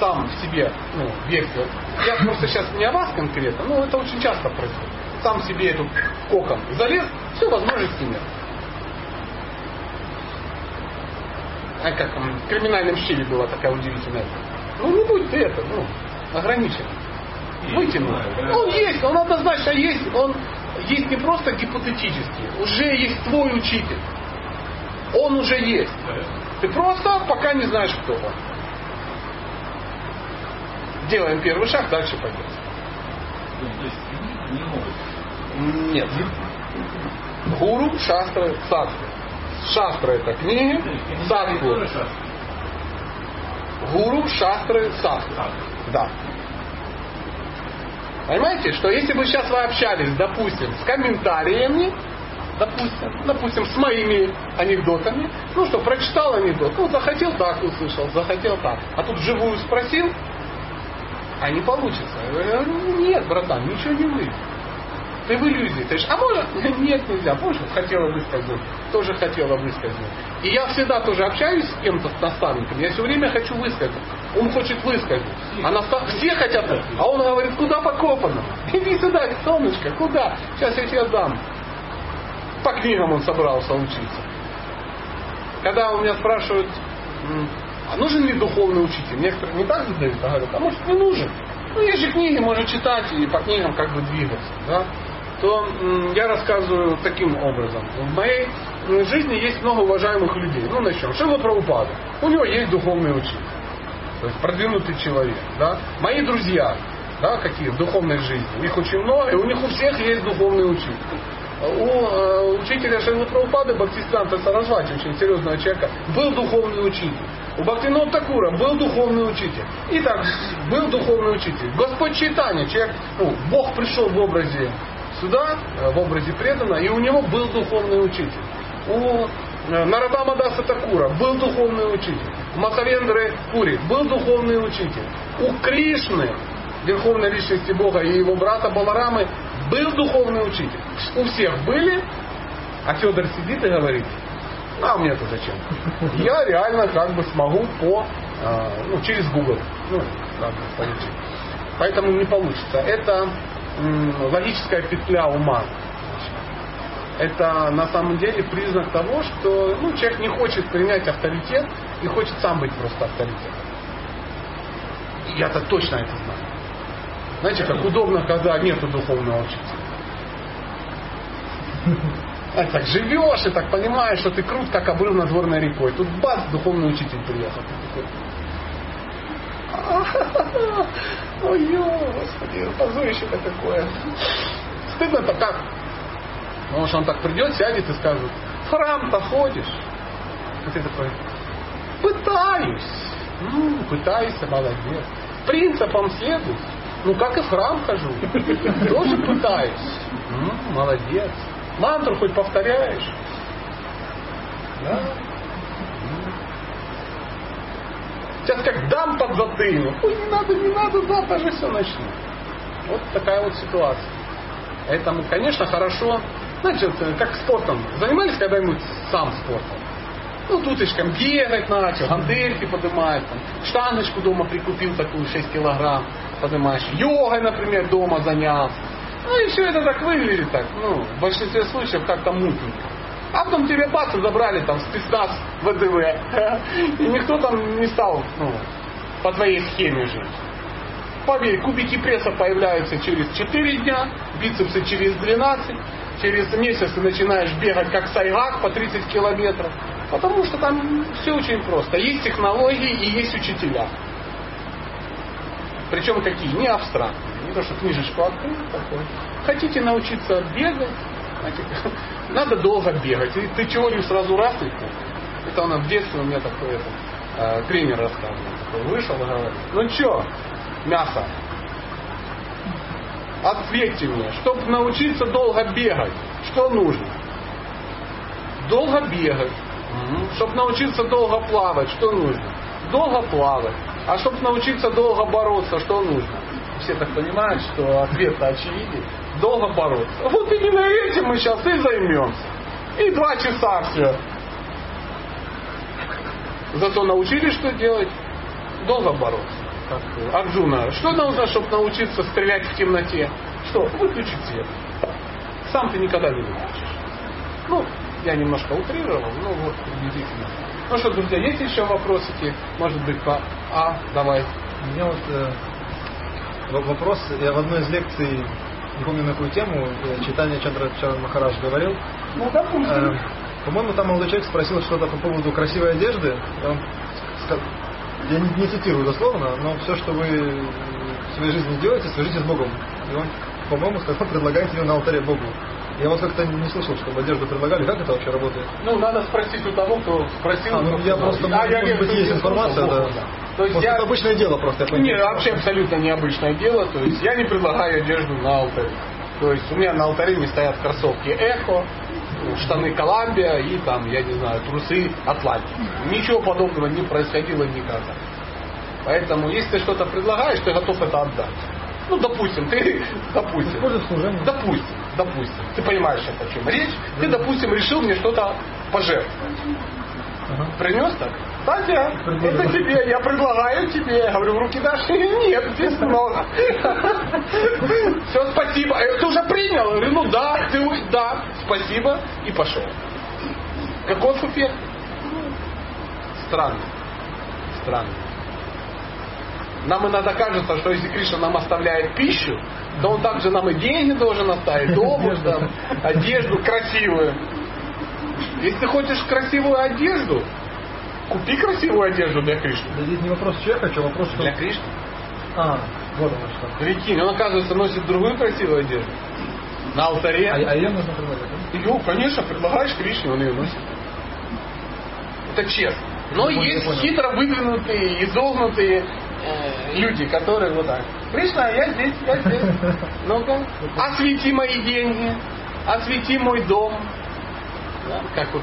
Сам в себе, ну, верьте. Я просто сейчас не о вас конкретно, но это очень часто происходит. Сам себе этот кокон залез, все возможности нет. А как в криминальном чтиве была такая удивительная. Ну не будь ты это, ну, ограничен. Вытянул. Он есть, он однозначно есть, он есть не просто гипотетически, уже есть твой учитель. Он уже есть. Ты просто пока не знаешь, кто он. Делаем первый шаг, дальше пойдем. То есть не могут. Нет. Гуру, шастры, садху. Шастра это книги, садху. Шастра. Гуру, шастры, садху. Да. Понимаете, что если бы сейчас вы общались, допустим, с комментариями, допустим, допустим, с моими анекдотами, ну что, прочитал анекдот, ну захотел так услышал, захотел так, а тут вживую спросил, а не получится. Говорю, нет, братан, ничего не выйдет. Ты в иллюзии. Ты говоришь, а может? Нет, нельзя. Помнишь, хотела выскользнуть? Тоже хотела выскользнуть. И я всегда тоже общаюсь с кем-то, с наставником. Я все время хочу выскользнуть. Он хочет выскользнуть. А настав... все хотят. А он говорит, куда покопано? Иди сюда, солнышко, куда? Сейчас я тебе дам. По книгам он собрался учиться. Когда у меня спрашивают, а нужен ли духовный учитель? Некоторые не так задают, а говорят, а может не нужен? Ну, есть же книги, можно читать и по книгам как бы двигаться. Да? То я рассказываю таким образом. В моей жизни есть много уважаемых людей. Ну, начнем. Шила Прабхупада. У него есть духовный учитель. Продвинутый человек. Да? Мои друзья, да, какие в духовной жизни. Их очень много, и у них у всех есть духовный учитель. У э, учителя Шилы Прабхупады, Бхактистанта Сарасвати, очень серьезного человека, был духовный учитель. У Бхактинот Такура был духовный учитель. И так, был духовный учитель. Господь Чайтанья, человек, ну, Бог пришел в образе сюда, э, в образе предана, и у него был духовный учитель. У Нарадама Даса Такура был духовный учитель. Махавендры Пури был духовный учитель. У Кришны, Верховной Личности Бога и его брата Баларамы был духовный учитель. У всех были, а Федор сидит и говорит, а мне-то зачем? Я реально как бы смогу по, э, ну, через Google, ну, надо. Поэтому не получится. Это логическая петля ума. Это на самом деле признак того, что ну, человек не хочет принять авторитет и хочет сам быть просто авторитетом. Я-то точно это знаю. Знаете, как удобно, когда нету духовного учителя. А так живешь и так понимаешь, что ты крут, как обрыв над горной рекой. Тут бац, духовный учитель приехал. Ой, господи, позорище-то какое. Стыдно-то как? Потому что он так придет, сядет и скажет, в храм-то ходишь. И ты такой, Пытаюсь. Ну, пытаюсь, молодец. Принципам следуешь. Ну, как и в храм хожу. Тоже пытаюсь. Ну, молодец. Мантру хоть повторяешь. Да? Сейчас как дам под затыльник. Ой, не надо, не надо, завтра же все начну. Вот такая вот ситуация. Поэтому, конечно, хорошо. Значит, как спортом. Занимались когда-нибудь сам спортом? Ну, туточком бегать начал, гантельки поднимать, там, штаночку дома прикупил такую 6 килограмм, поднимаешь. Йогой, например, дома занялся. Ну и все это так выглядит так, ну, в большинстве случаев как-то мутненько. А потом тебе бац забрали там спецназ ВДВ. И никто там не стал ну, по твоей схеме жить. Поверь, кубики пресса появляются через 4 дня, бицепсы через 12, через месяц ты начинаешь бегать как сайгак по 30 километров. Потому что там все очень просто. Есть технологии и есть учителя. Причем какие? Не абстрактные. Не то, что книжечку открыл такой. Хотите научиться бегать? Надо долго бегать. И ты теорию сразу раз и Это она в детстве у меня такой это, э, тренер рассказывал. Такой вышел и говорит, ну что, мясо, ответьте мне, чтобы научиться долго бегать, что нужно? Долго бегать. Чтобы научиться долго плавать, что нужно? Долго плавать. А чтобы научиться долго бороться, что нужно? Все так понимают, что ответ очевиден. Долго бороться. Вот именно этим мы сейчас и займемся. И два часа все. Зато научились, что делать? Долго бороться. Арджуна, что нужно, чтобы научиться стрелять в темноте? Что? Выключить свет. Сам ты никогда не выключишь. Ну, я немножко утрировал, но вот приблизительно. Ну что, друзья, есть еще вопросики? Может быть, по А? Давай. У меня вот э, вопрос, я в одной из лекций, не помню на какую тему, э, читание Чандра Чаран Махарадж говорил. Ну, допустим. Э, по-моему, там молодой человек спросил что-то по поводу красивой одежды. Он я не, не цитирую дословно, но все, что вы в своей жизни делаете, свяжите с Богом. И он, по-моему, сказал, предлагайте ее на алтаре Богу. Я вот как-то не слышал, чтобы одежду предлагали. Как это вообще работает? Ну, надо спросить у того, кто спросил. А, ну, я просто, а, может, я может быть, есть информация, да. да. То есть я... это обычное дело просто. Я Нет, вообще абсолютно необычное дело. То есть я не предлагаю одежду на алтаре. То есть у меня на алтаре не стоят кроссовки Эхо, штаны Коламбия и там, я не знаю, трусы Атлантик. Ничего подобного не происходило никогда. Поэтому, если ты что-то предлагаешь, ты готов это отдать. Ну, допустим, ты, допустим, допустим, допустим, ты понимаешь, о чем речь, ты, допустим, решил мне что-то пожертвовать. Принес так? Кстати, это тебе, я предлагаю тебе. Я говорю, в руки дашь? Нет, здесь много. Все, спасибо. Ты уже принял? Я говорю, ну да, ты, да, спасибо. И пошел. Какой эффект? Странно. Странно. Нам иногда кажется, что если Кришна нам оставляет пищу, то он также нам и деньги должен оставить, обувь, там, одежду красивую. Если ты хочешь красивую одежду, купи красивую одежду для Кришны. Да здесь не вопрос, что я хочу, а вопрос, что... Для Кришны? А, вот оно что. Прикинь, он, оказывается, носит другую красивую одежду. На алтаре. А, а ее нужно предлагать, да? Ее, конечно, предлагаешь Кришне, он ее носит. Это честно. Но я есть хитро выдвинутые, изогнутые э, люди, которые вот так. Кришна, я здесь, я здесь. Ну-ка, освети мои деньги, освети мой дом. Да, как вот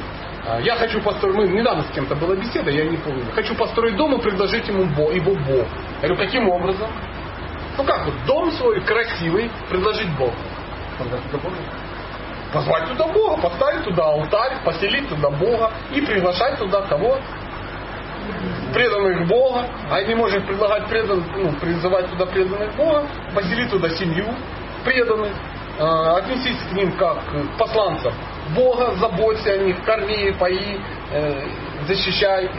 я хочу построить, мы недавно с кем-то была беседа, я не помню. Хочу построить дом и предложить ему Бог, его Бог. Я говорю, каким образом? Ну как вот, дом свой красивый предложить Богу. Позвать туда Бога, поставить туда алтарь, поселить туда Бога и приглашать туда кого? преданных Бога, а не может предлагать предан, ну, призывать туда преданных Бога, поселить туда семью преданных, э, отнесись к ним как к посланцам Бога, заботься о них, корми, пои, э, защищай,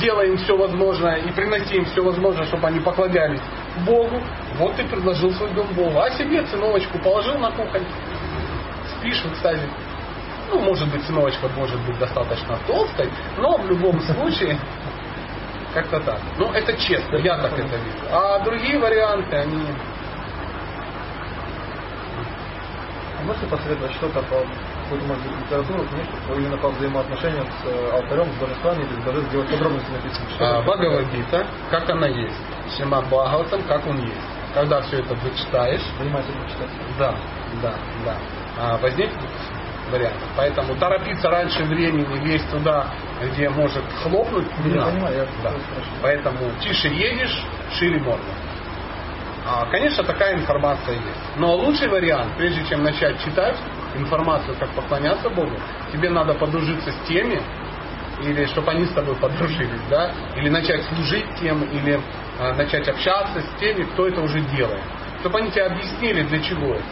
делай им все возможное и приноси им все возможное, чтобы они поклонялись Богу. Вот ты предложил свой дом Богу. А себе циновочку положил на кухонь, спишь, кстати. Ну, может быть, циновочка может быть достаточно толстой, но в любом случае как-то так. Ну, это честно, я так это вижу. А другие варианты, они... А можете посоветовать что-то по какую-то, может быть, литературу, книжку, про именно по взаимоотношениям с э, алтарем, с божествами, или даже сделать подробности написано. Что А? Бхагавадгита, как она есть. Шимат Бхагаватам, как он есть. Когда все это дочитаешь, Внимательно читать. да, да, да, а, возникнут варианты. Поэтому торопиться раньше времени лезть туда, где может хлопнуть, не Я надо. понимаю, я Да. Поэтому тише едешь, шире морда. А, конечно, такая информация есть. Но лучший вариант, прежде чем начать читать информацию, как поклоняться Богу, тебе надо подружиться с теми, или чтобы они с тобой подружились, да, или начать служить тем, или а, начать общаться с теми, кто это уже делает. Чтобы они тебе объяснили, для чего это.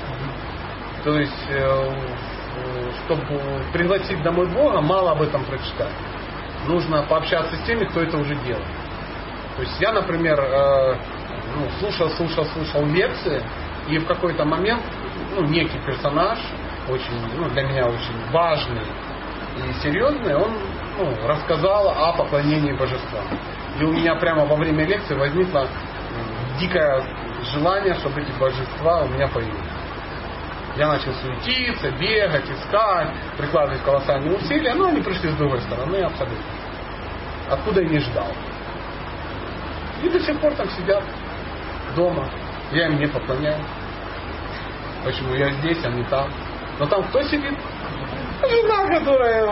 То есть, э, э, чтобы пригласить домой Бога, мало об этом прочитать. Нужно пообщаться с теми, кто это уже делает. То есть я, например, э, ну, слушал, слушал, слушал лекции, и в какой-то момент ну, некий персонаж, очень, ну, для меня очень важный и серьезный, он ну, рассказал о поклонении божествам. И у меня прямо во время лекции возникло дикое желание, чтобы эти божества у меня появились. Я начал суетиться, бегать, искать, прикладывать колоссальные усилия, но они пришли с другой стороны абсолютно. Откуда я не ждал. И до сих пор там сидят дома. Я им не поклоняюсь. Почему я здесь, а не там. Но там кто сидит? Жена, которая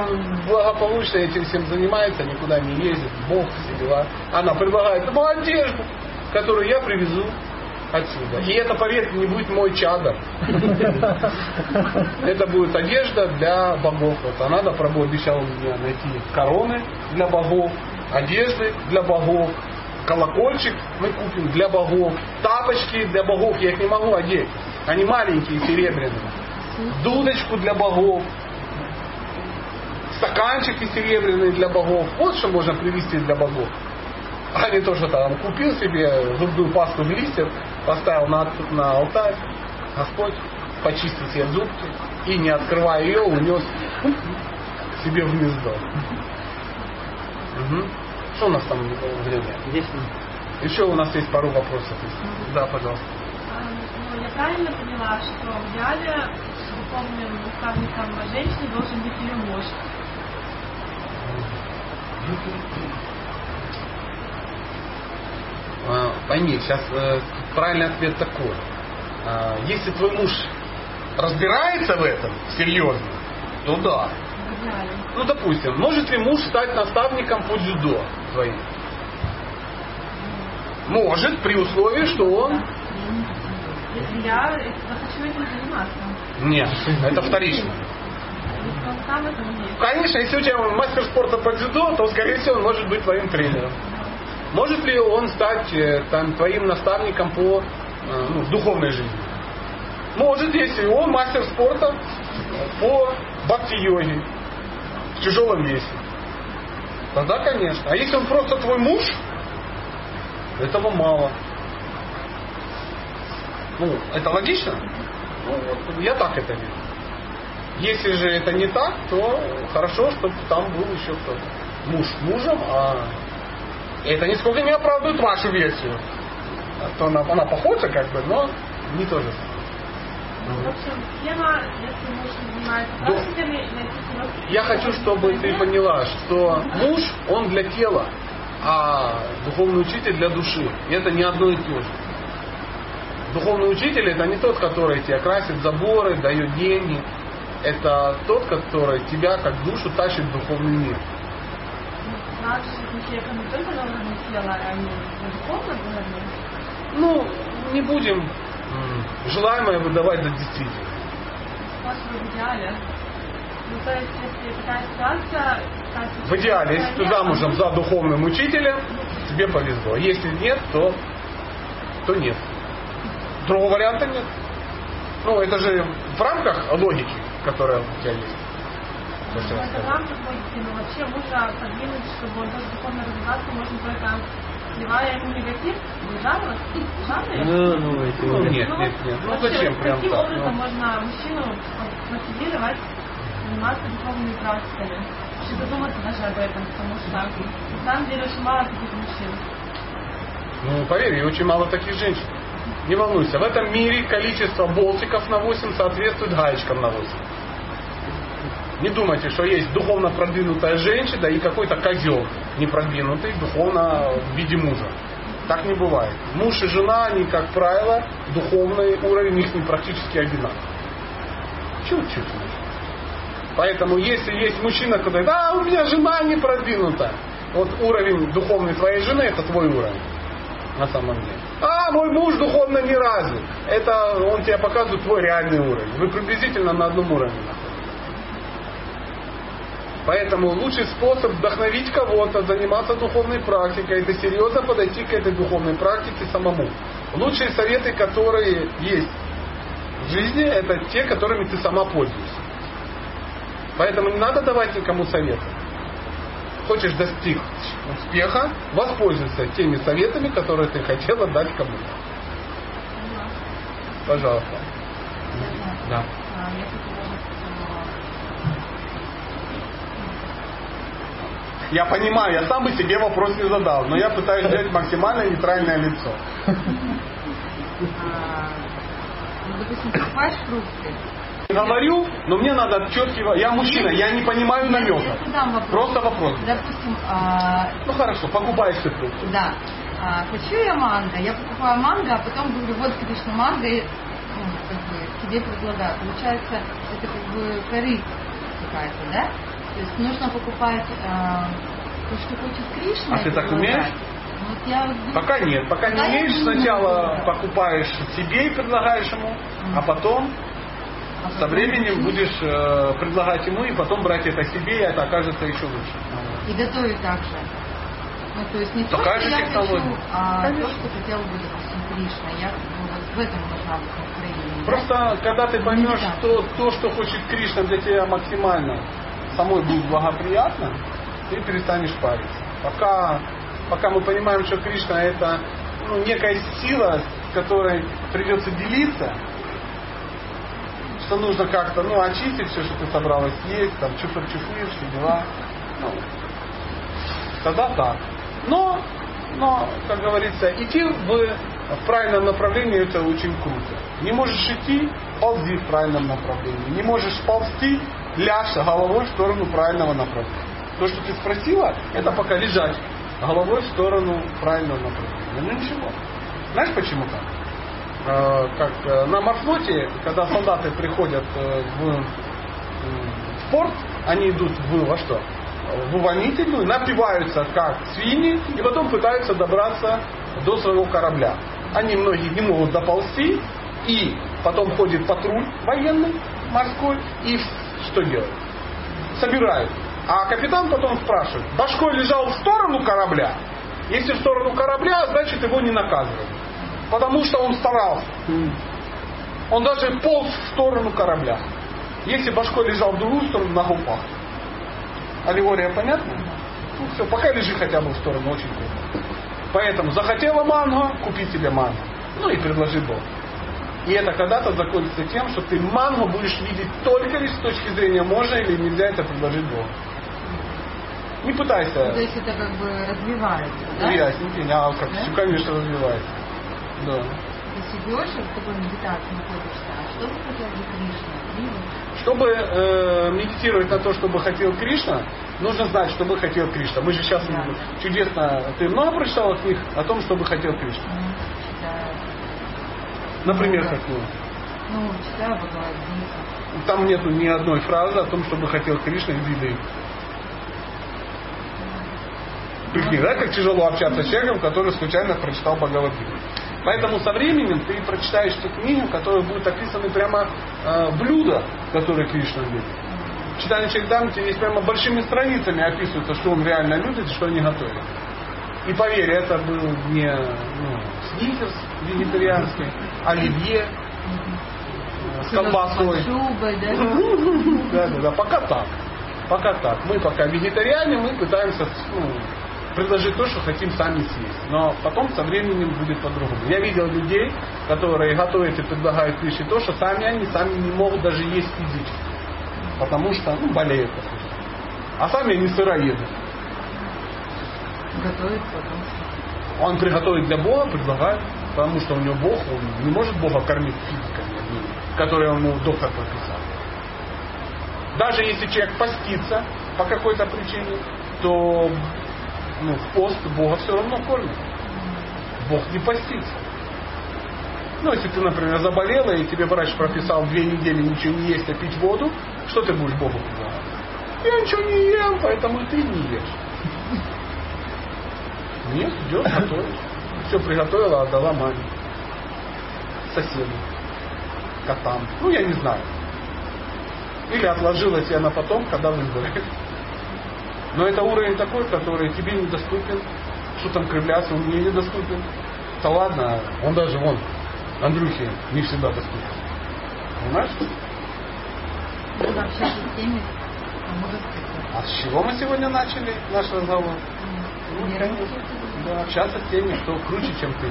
благополучно этим всем занимается, никуда не ездит, Бог, все дела. Она предлагает ему одежду, которую я привезу отсюда. И это, поверьте, не будет мой чадр. Это будет одежда для богов. Вот она добро обещала мне найти короны для богов, одежды для богов, колокольчик мы купим для богов, тапочки для богов, я их не могу одеть. Они маленькие, серебряные. Дудочку для богов, стаканчики серебряные для богов. Вот что можно привезти для богов. А не то, что там купил себе зубную пасту в листьев, поставил на, на алтарь, Господь почистил себе зубки и, не открывая ее, унес себе в гнездо. Мгм. Что у нас там время? Еще у нас есть пару вопросов. Да, пожалуйста. Ну, я правильно поняла, что в идеале духовным наставником женщины должен быть ее муж. А, Пойми, сейчас э, правильный ответ такой. А, Если твой муж разбирается в этом серьезно, то да. Ну, допустим, может ли муж стать наставником по дзюдо твоим? Может, при условии, что он... Если я захочу этим заниматься. Нет, это вторично. Конечно, если у тебя мастер спорта по дзюдо, то, скорее всего, он может быть твоим тренером. Может ли он стать э, там, твоим наставником по э, ну, духовной жизни? Может, если он мастер спорта по бхакти-йоге в тяжелом весе. Тогда, конечно. А если он просто твой муж, этого мало. Ну, это логично? Ну, я так это вижу. Если же это не так, то хорошо, чтобы там был еще кто-то. Муж мужем, а это нисколько не оправдывает вашу версию. А то она, она похожа как бы, но не то же самое. В общем, тема, если муж не занимается Да. практиками, найти просто- Я хочу, чтобы ты поняла, что муж, он для тела, а духовный учитель для души. И это не одно и то же. Духовный учитель это не тот, который тебе красит заборы, дает деньги. Это тот, который тебя как душу тащит в духовный мир. А. Ну, не будем желаемое выдавать за действительное. В идеале. Ну, то есть, если такая ситуация... стать В идеале, если ты человеком, замужем за духовным учителем, тебе повезло. Если нет, то, то нет. Другого варианта нет. Ну, это же в рамках логики, которая у тебя есть. Ну, это сказал. вам приходится, но вообще мужа подвинуть, чтобы он тоже духовно развиваться, можно только сливая ему негатив, не жалость, жалость. Ну, ну, эти Ну, нет, нет, нет. Ну, вообще, зачем прям Каким так? образом Ну, можно мужчину мотивировать заниматься духовными практиками? Вообще задуматься даже об этом, потому что на самом деле очень мало таких мужчин. Ну, поверь, и очень мало таких женщин. Не волнуйся, в этом мире количество болтиков на 8 соответствует гаечкам на 8. Не думайте, что есть духовно продвинутая женщина и какой-то козел непродвинутый духовно в виде мужа. Так не бывает. Муж и жена, они, как правило, духовный уровень их не практически одинаков. Чуть-чуть. Поэтому если есть мужчина, который, да, у меня жена не продвинута. Вот уровень духовный твоей жены, это твой уровень. На самом деле. А, мой муж духовно не развит. Это он тебе показывает твой реальный уровень. Вы приблизительно на одном уровне. Поэтому лучший способ вдохновить кого-то, заниматься духовной практикой, это серьезно подойти к этой духовной практике самому. Лучшие советы, которые есть в жизни, это те, которыми ты сама пользуешься. Поэтому не надо давать никому советы. Хочешь достичь успеха, воспользуйся теми советами, которые ты хотела дать кому-то. Пожалуйста. Да. А, я хотела Я понимаю, я сам бы себе вопрос не задал, но я пытаюсь взять максимально нейтральное лицо. а, ну, допустим, покупаешь фрукты. Говорю, но мне надо четкий... Я мужчина, я не понимаю намека. вопрос. Просто вопрос. Допустим, а, Ну хорошо, покупаешь ты фрукты. да, а, хочу я манго, я покупаю манго, а потом говорю, вот Кришна манго, и, ну, как бы, тебе предлагаю. Получается, это как бы корысть какая-то, да? То есть нужно покупать а, то, что хочет Кришна. А ты так предлагать. умеешь? Вот я вот Пока нет. Пока не Пока я умеешь, не сначала покупаешь себе и предлагаешь ему, а потом со временем будешь э, предлагать ему, и потом брать это себе, и это окажется еще лучше. И готовить так же. Ну, то есть не то, Такая что я технология. хочу, а Конечно. то, что хотел бы, Кришна. Я бы вот в этом нужна быть настроение. Просто когда ты поймешь, Да. что то, что хочет Кришна для тебя максимально самой будет благоприятно, ты перестанешь париться. Пока, пока мы понимаем, что Кришна это ну, некая сила, с которой придется делиться, что нужно как-то ну, очистить все, что ты собралась есть, там чуфр-чуфыр, все дела. Ну, тогда так. Но, но, как говорится, идти в, в правильном направлении это очень круто. Не можешь идти, ползи в правильном направлении. Не можешь ползти, ляжь головой в сторону правильного направления. То, что ты спросила, это пока лежать головой в сторону правильного направления. Ну ничего. Знаешь почему так? Э, Как э, на морфлоте, когда солдаты приходят э, в, в порт, они идут в во что? В увольнительную, напиваются как свиньи и потом пытаются добраться до своего корабля. Они многие не могут доползти, и потом ходит патруль военный, морской, и что делают? Собирают. А капитан потом спрашивает, башкой лежал в сторону корабля? Если в сторону корабля, значит его не наказывают. Потому что он старался. Он даже полз в сторону корабля. Если башкой лежал в другую сторону, ногу пах. Аллегория понятна? Ну все, пока лежи хотя бы в сторону, очень круто. Поэтому захотела манго, купи себе манго. Ну и предложи Бог. И это когда-то закончится тем, что ты мангу будешь видеть только лишь с точки зрения можно или нельзя это предложить Богу. Не пытайся то есть это как бы развивается, да? ну, ясненько, а как Да? конечно, развивается. Да. Ты идешь и в такой медитации находишься. А что бы хотел бы Кришна? И вот Чтобы э, медитировать на то, чтобы хотел Кришна, нужно знать, что бы хотел Кришна. Мы же сейчас Да. чудесно... Ты много прочитала книг о том, что бы хотел Кришна? ну, читаю, Например, какую? ну, читаю Бхагавадгиту. Там нету ни одной фразы о том, чтобы хотел Кришна из еды. Прикинь, да, как тяжело общаться с человеком, который случайно прочитал Бхагавадгиту. Поэтому со временем ты прочитаешь ту книгу, в которой будут описаны прямо э, блюда, которые Кришна любит. Читание Чайтамрити здесь прямо большими страницами описывается, что он реально любит и что они готовят. И поверь, это был не ну, сникерс вегетарианский, оливье э, с колбасой. Да, да, да, пока так. Пока так. Мы пока вегетариане, мы пытаемся ну, предложить то, что хотим сами съесть. Но потом со временем будет по-другому. Я видел людей, которые готовят и предлагают пищу то, что сами они сами не могут даже есть физически. Потому что ну, болеют. А сами они сыроеды. Готовит потом. Он приготовит для Бога, предлагает, потому что у него Бог, он не может Бога кормить физиками, которые ему доктор прописал. даже если человек постится по какой-то причине, то ну, в пост Бога все равно кормит. Бог не постится. Ну, если ты, например, заболела, и тебе врач прописал две недели ничего не есть, а пить воду, что ты будешь Богу предлагать? Я ничего не ем, поэтому и ты не ешь. Нет, идет готовить. Все приготовила, отдала маме. Соседу. Котам. Ну, я не знаю. Или отложила тебя на потом, когда выздоровеет. Но это уровень такой, который тебе недоступен. Что там кривляться, он мне недоступен. Да ладно, он даже вон, Андрюхе не всегда доступен. Понимаешь? Буду общаться с теми, кому доступно. А с чего мы сегодня начали наш разговор? Ну, Да, общаться с теми, кто круче, чем ты.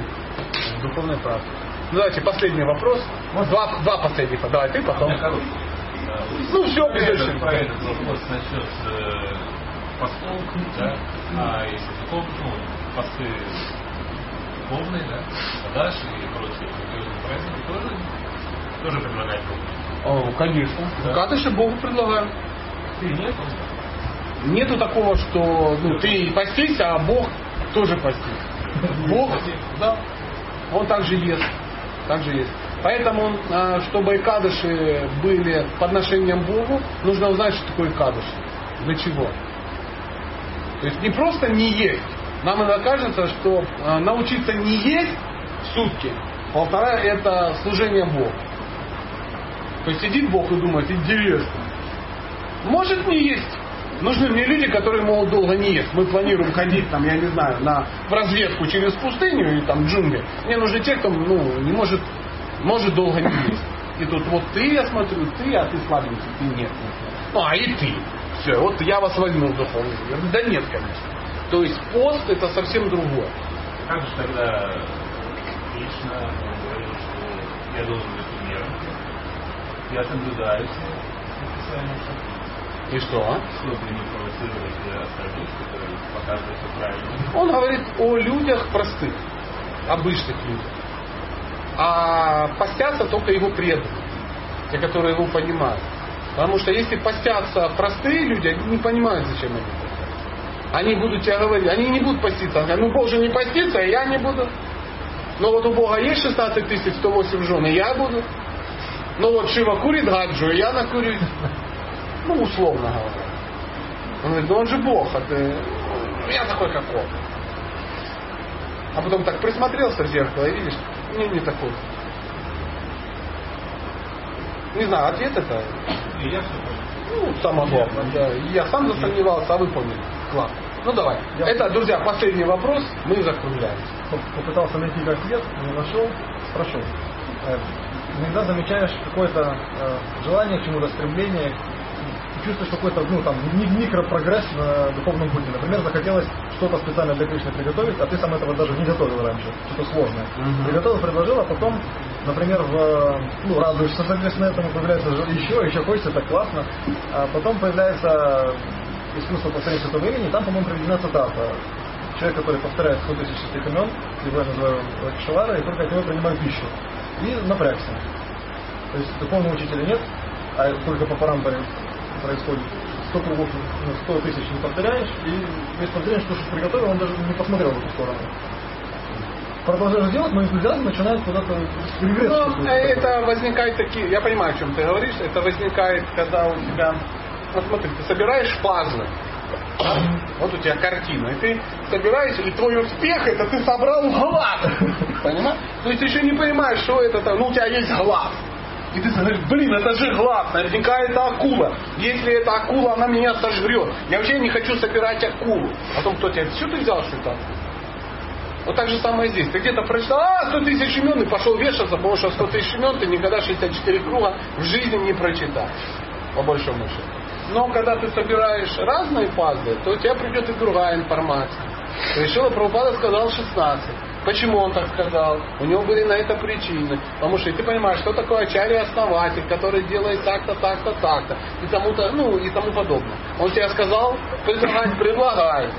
В духовной практике. Ну, давайте последний вопрос. Два, два последних. Давай ты потом. Ну, все, без этот вопрос насчет э, постов, да, а если духов, ну, посты духовные, да, Адаш и прочие религиозные праздники тоже, тоже предлагать Богу. О, конечно. Да. Кадыши Богу предлагаю. Ты нет? Нету такого, что ну, ты постись, а Бог тоже постись. Бог, да, он также ест. Также есть. Поэтому, а, чтобы кадыши были подношением Богу, нужно узнать, что такое кадыши. Для чего. То есть не просто не есть. Нам иногда кажется, что а, научиться не есть в сутки, полтора это служение Богу. То есть сидит Бог и думает, интересно. Может не есть. Нужны мне люди, которые могут долго не есть. Мы планируем ходить, там, я не знаю, на, в разведку через пустыню или там джунгли. Мне нужны те, кто ну, не может, может долго не есть. И тут вот ты, я смотрю, ты, а ты слабенький, ты нет. Ну, а и ты. Все, вот я вас возьму мир. Да нет, конечно. То есть пост это совсем другое. Как же тогда говорил, что я должен быть примером? Я соблюдаю все написания, И что? а? чтобы не провоцировать остальных, которые показывают все правильно. Он говорит о людях простых, обычных людях. А постятся только его преданные, те, которые его понимают. Потому что если постятся простые люди, они не понимают, зачем они. Они будут тебе говорить, они не будут поститься. Они говорят, ну Бог же не постится, и я не буду. Но вот у Бога есть 16 тысяч 108 жен, и я буду. Ну вот Шива курит гаджу, и я накурюсь. Ну, условно говоря. Он говорит, ну он же Бог, а ты... ну, Я такой, как он. А потом так присмотрелся в зеркало и видишь, не, не такой. Не знаю, ответ это, И я понял. ну, самое главное. Да. Я сам засомневался, а вы поняли. Класс. Ну давай. Я- Это, друзья, последний вопрос. Мы закругляемся. Поп- попытался найти ответ, не нашел, спрошу. Э, Иногда замечаешь какое-то э, желание к чему-то, стремление, чувствуешь какой-то, ну, там, ми- микропрогресс на духовном пути. Например, захотелось что-то специально для Кришны приготовить, а ты сам этого даже не готовил раньше, что-то сложное. Мгм. Приготовил, предложил, а потом, например, в, ну, радуешься, соответственно, этому, появляется еще, еще хочется, это классно. А потом появляется искусство повторения этого времени, там, по-моему, приведена цитата. Человек, который повторяет 100 тысяч святых имен, либо я называю Шавара, и только от него принимаю пищу. И напрягся. То есть духовного учителя нет, а только по парампоре происходит 100 кругов, ну, 100 тысяч не повторяешь, и вместо повторения, что что приготовил, он даже не посмотрел в эту сторону. Продолжаешь делать, но энтузиазм начинает куда-то регресс. Ну, это возникает такие, я понимаю, о чем ты говоришь, это возникает, когда у тебя, вот смотри, ты собираешь пазлы, да? вот у тебя картина, и ты собираешь, и твой успех, это ты собрал глаз, понимаешь? То есть ты еще не понимаешь, что это, там, ну у тебя есть глаз, и ты говоришь, блин, это же глаз, наверняка это акула. Если это акула, она меня сожрет. Я вообще не хочу собирать акулу. Потом кто тебе, что ты взял, что это? Вот так же самое здесь. Ты где-то прочитал, а, 100 тысяч имен, и пошел вешаться, потому что 100 тысяч имен ты никогда 64 круга в жизни не прочитаешь. По большому счету. Но когда ты собираешь разные пазлы, то у тебя придет и другая информация. Решила Прабхупада сказал 16. Почему он так сказал? У него были на это причины. Потому что ты понимаешь, что такое ачарья основатель, который делает так-то, так-то, так-то. И тому-то, ну, и тому подобное. Он тебе сказал, предлагай, предлагай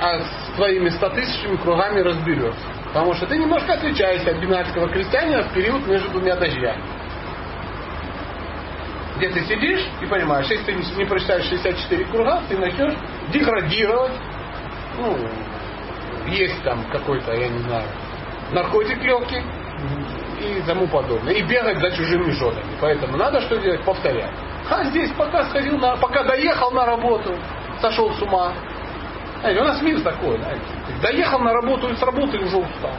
а с твоими стотысячными кругами разберешься. Потому что ты немножко отличаешься от бинарского крестьянина в период между двумя дождями. где ты сидишь и понимаешь, если ты не прочитаешь 64 круга, ты начнешь деградировать. Ну, есть там какой-то, я не знаю, наркотик легкий и тому подобное. И бегать за чужими женами. Поэтому надо что делать? Повторять. А здесь пока сходил на, пока доехал на работу, сошел с ума. Знаете, у нас мир такой, знаете. Доехал на работу и с работы уже устал.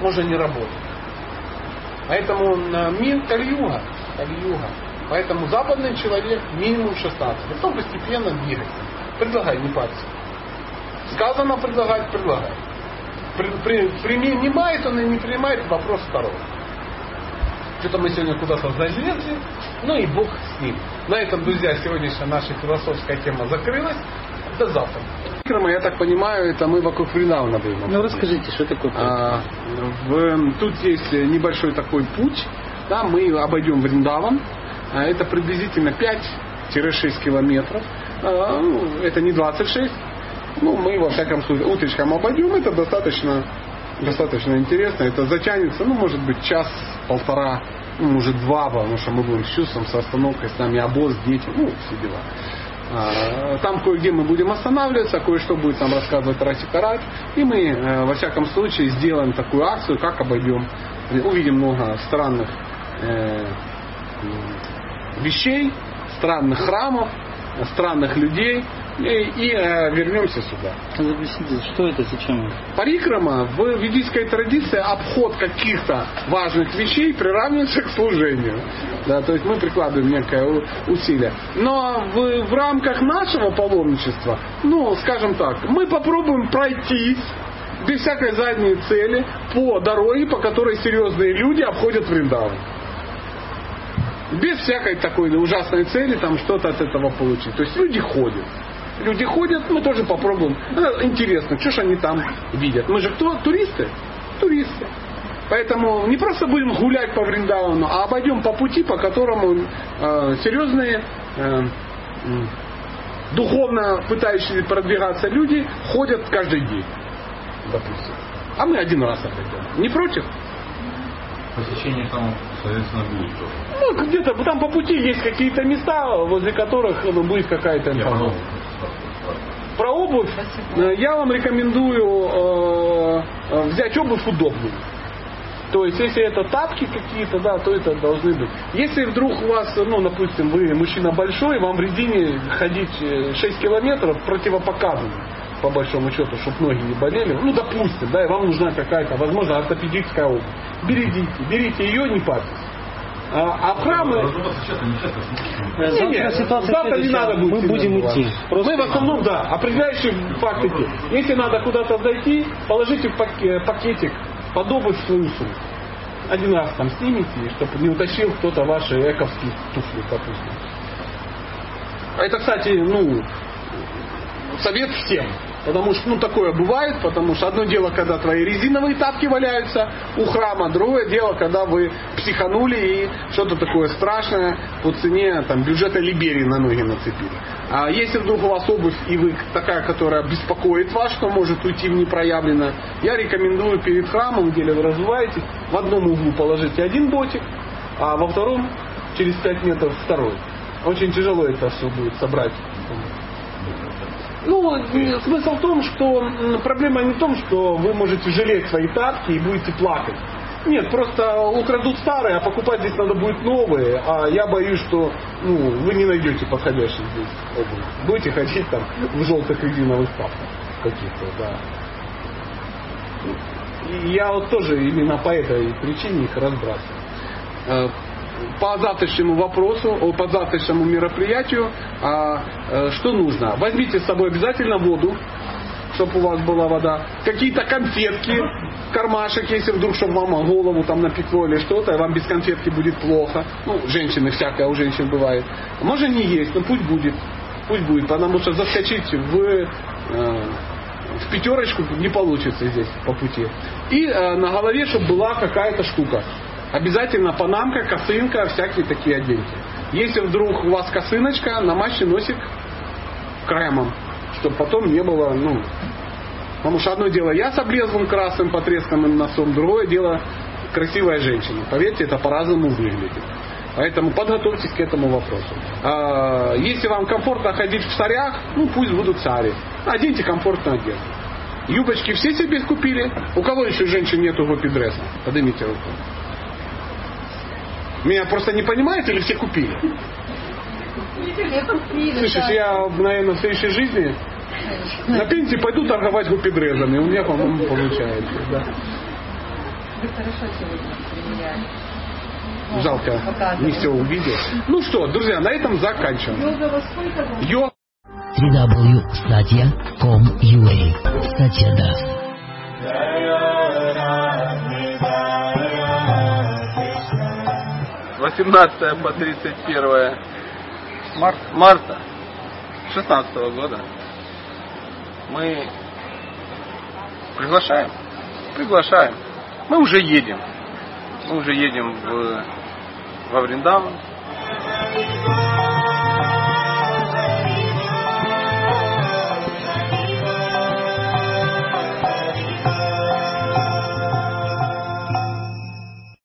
Можно не работать. Поэтому э, мир Кальюга. Кальюга. Поэтому западный человек минимум 16. Потом постепенно двигается. Предлагай, не парься. Сказано предлагать, предлагай. При, при, принимает он и не принимает, вопрос второй. Что-то мы сегодня куда-то залезли, ну и Бог с ним. На этом, друзья, сегодняшняя наша философская тема закрылась. До завтра. Я так понимаю, это мы вокруг Вриндавана будем. Ну расскажите, что такое а, в, Тут есть небольшой такой путь. Да, мы обойдем Вриндаван. А, это приблизительно 5-6 километров. А, ну, это не 26. Ну, мы во всяком случае утречком обойдем. Это достаточно, достаточно интересно. Это затянется, ну, может быть, час-полтора, ну, может, два, потому что мы будем с чувством, с остановкой, с нами обоз, дети, ну, все дела. А, там кое-где мы будем останавливаться, кое-что будет нам рассказывать Раси Карач. И мы, э, во всяком случае, сделаем такую акцию, как обойдем. Увидим много странных э, вещей, странных храмов, странных людей и, и э, вернемся сюда. Объясните, что это, зачем? Парикрама в ведической традиции обход каких-то важных вещей приравнивается к служению. Да, то есть мы прикладываем некое усилие. Но в, в рамках нашего паломничества, ну, скажем так, мы попробуем пройтись без всякой задней цели по дороге, по которой серьезные люди обходят Вриндаван без всякой такой ужасной цели там что-то от этого получить. То есть люди ходят. Люди ходят, мы тоже попробуем. Ну, интересно, что же они там видят. Мы же кто? Туристы? Туристы. Поэтому не просто будем гулять по Вриндауну, а обойдем по пути, по которому э, серьезные, э, духовно пытающиеся продвигаться люди ходят каждый день, допустим. А мы один раз обойдем. Не против? Посещение там, соответственно, будет тоже. Ну, где-то там по пути есть какие-то места, возле которых ну, будет какая-то информация. Про обувь э, я вам рекомендую э, э, взять обувь удобную. То есть, если это тапки какие-то, да, то это должны быть. Если вдруг у вас, ну, допустим, вы мужчина большой, вам в резине ходить 6 километров противопоказано, по большому счету, чтобы ноги не болели. Ну, допустим, да, и вам нужна какая-то, возможно, ортопедическая обувь. Берите, берите ее, не парьтесь. А, а храмы... Не, не, завтра не надо будет. Мы будем идти. Мы в основном, да, определяющие факты. Если надо куда-то зайти, положите в пакетик под обувь свою сумку. Один раз там снимите, чтобы не утащил кто-то ваши эковские туфли, допустим. А это, кстати, ну, совет всем. Потому что, ну, такое бывает, потому что одно дело, когда твои резиновые тапки валяются у храма, другое дело, когда вы психанули и что-то такое страшное по цене там, бюджета Либерии на ноги нацепили. А если вдруг у вас обувь и вы такая, которая беспокоит вас, что может уйти в непроявленно, я рекомендую перед храмом, где вы развиваетесь, в одном углу положите один ботик, а во втором через 5 метров второй. Очень тяжело это все будет собрать ну, смысл в том, что проблема не в том, что вы можете жалеть свои тапки и будете плакать. Нет, просто украдут старые, а покупать здесь надо будет новые. А я боюсь, что ну, вы не найдете подходящих здесь обувь. Будете ходить там в желтых резиновых тапках каких-то, да. И я вот тоже именно по этой причине их разбрасываю. По завтрашнему вопросу, по завтрашнему мероприятию, а, э, что нужно? Возьмите с собой обязательно воду, чтобы у вас была вода, какие-то конфетки, кармашек, если вдруг, чтобы мама голову там напекло или что-то, и вам без конфетки будет плохо. Ну, женщины всякое у женщин бывает. Можно не есть, но пусть будет. Пусть будет, потому что заскочить в, э, в пятерочку не получится здесь по пути. И э, на голове, чтобы была какая-то штука. Обязательно панамка, косынка, всякие такие одежды. Если вдруг у вас косыночка, намажьте носик кремом, чтобы потом не было, ну, потому что одно дело я с облезлым красным потресканным носом, другое дело красивая женщина. Поверьте, это по-разному выглядит. Поэтому подготовьтесь к этому вопросу. А, Если вам комфортно ходить в царях, ну пусть будут цари. Оденьте комфортную одежду. Юбочки все себе купили? У кого еще женщин нету гопи-дресса? Поднимите руку. Меня просто не понимаете или все купили? Да. я, наверное, в следующей жизни на пенсии пойду торговать гупидрезами. У меня, по-моему, получается. Да. Жалко, не все увидел. Ну что, друзья, на этом заканчиваем. Йога www.satya.com.ua Satya Das. 18 по 31 марта 2016 года мы приглашаем, приглашаем. Мы уже едем. Мы уже едем в, во Вриндаван.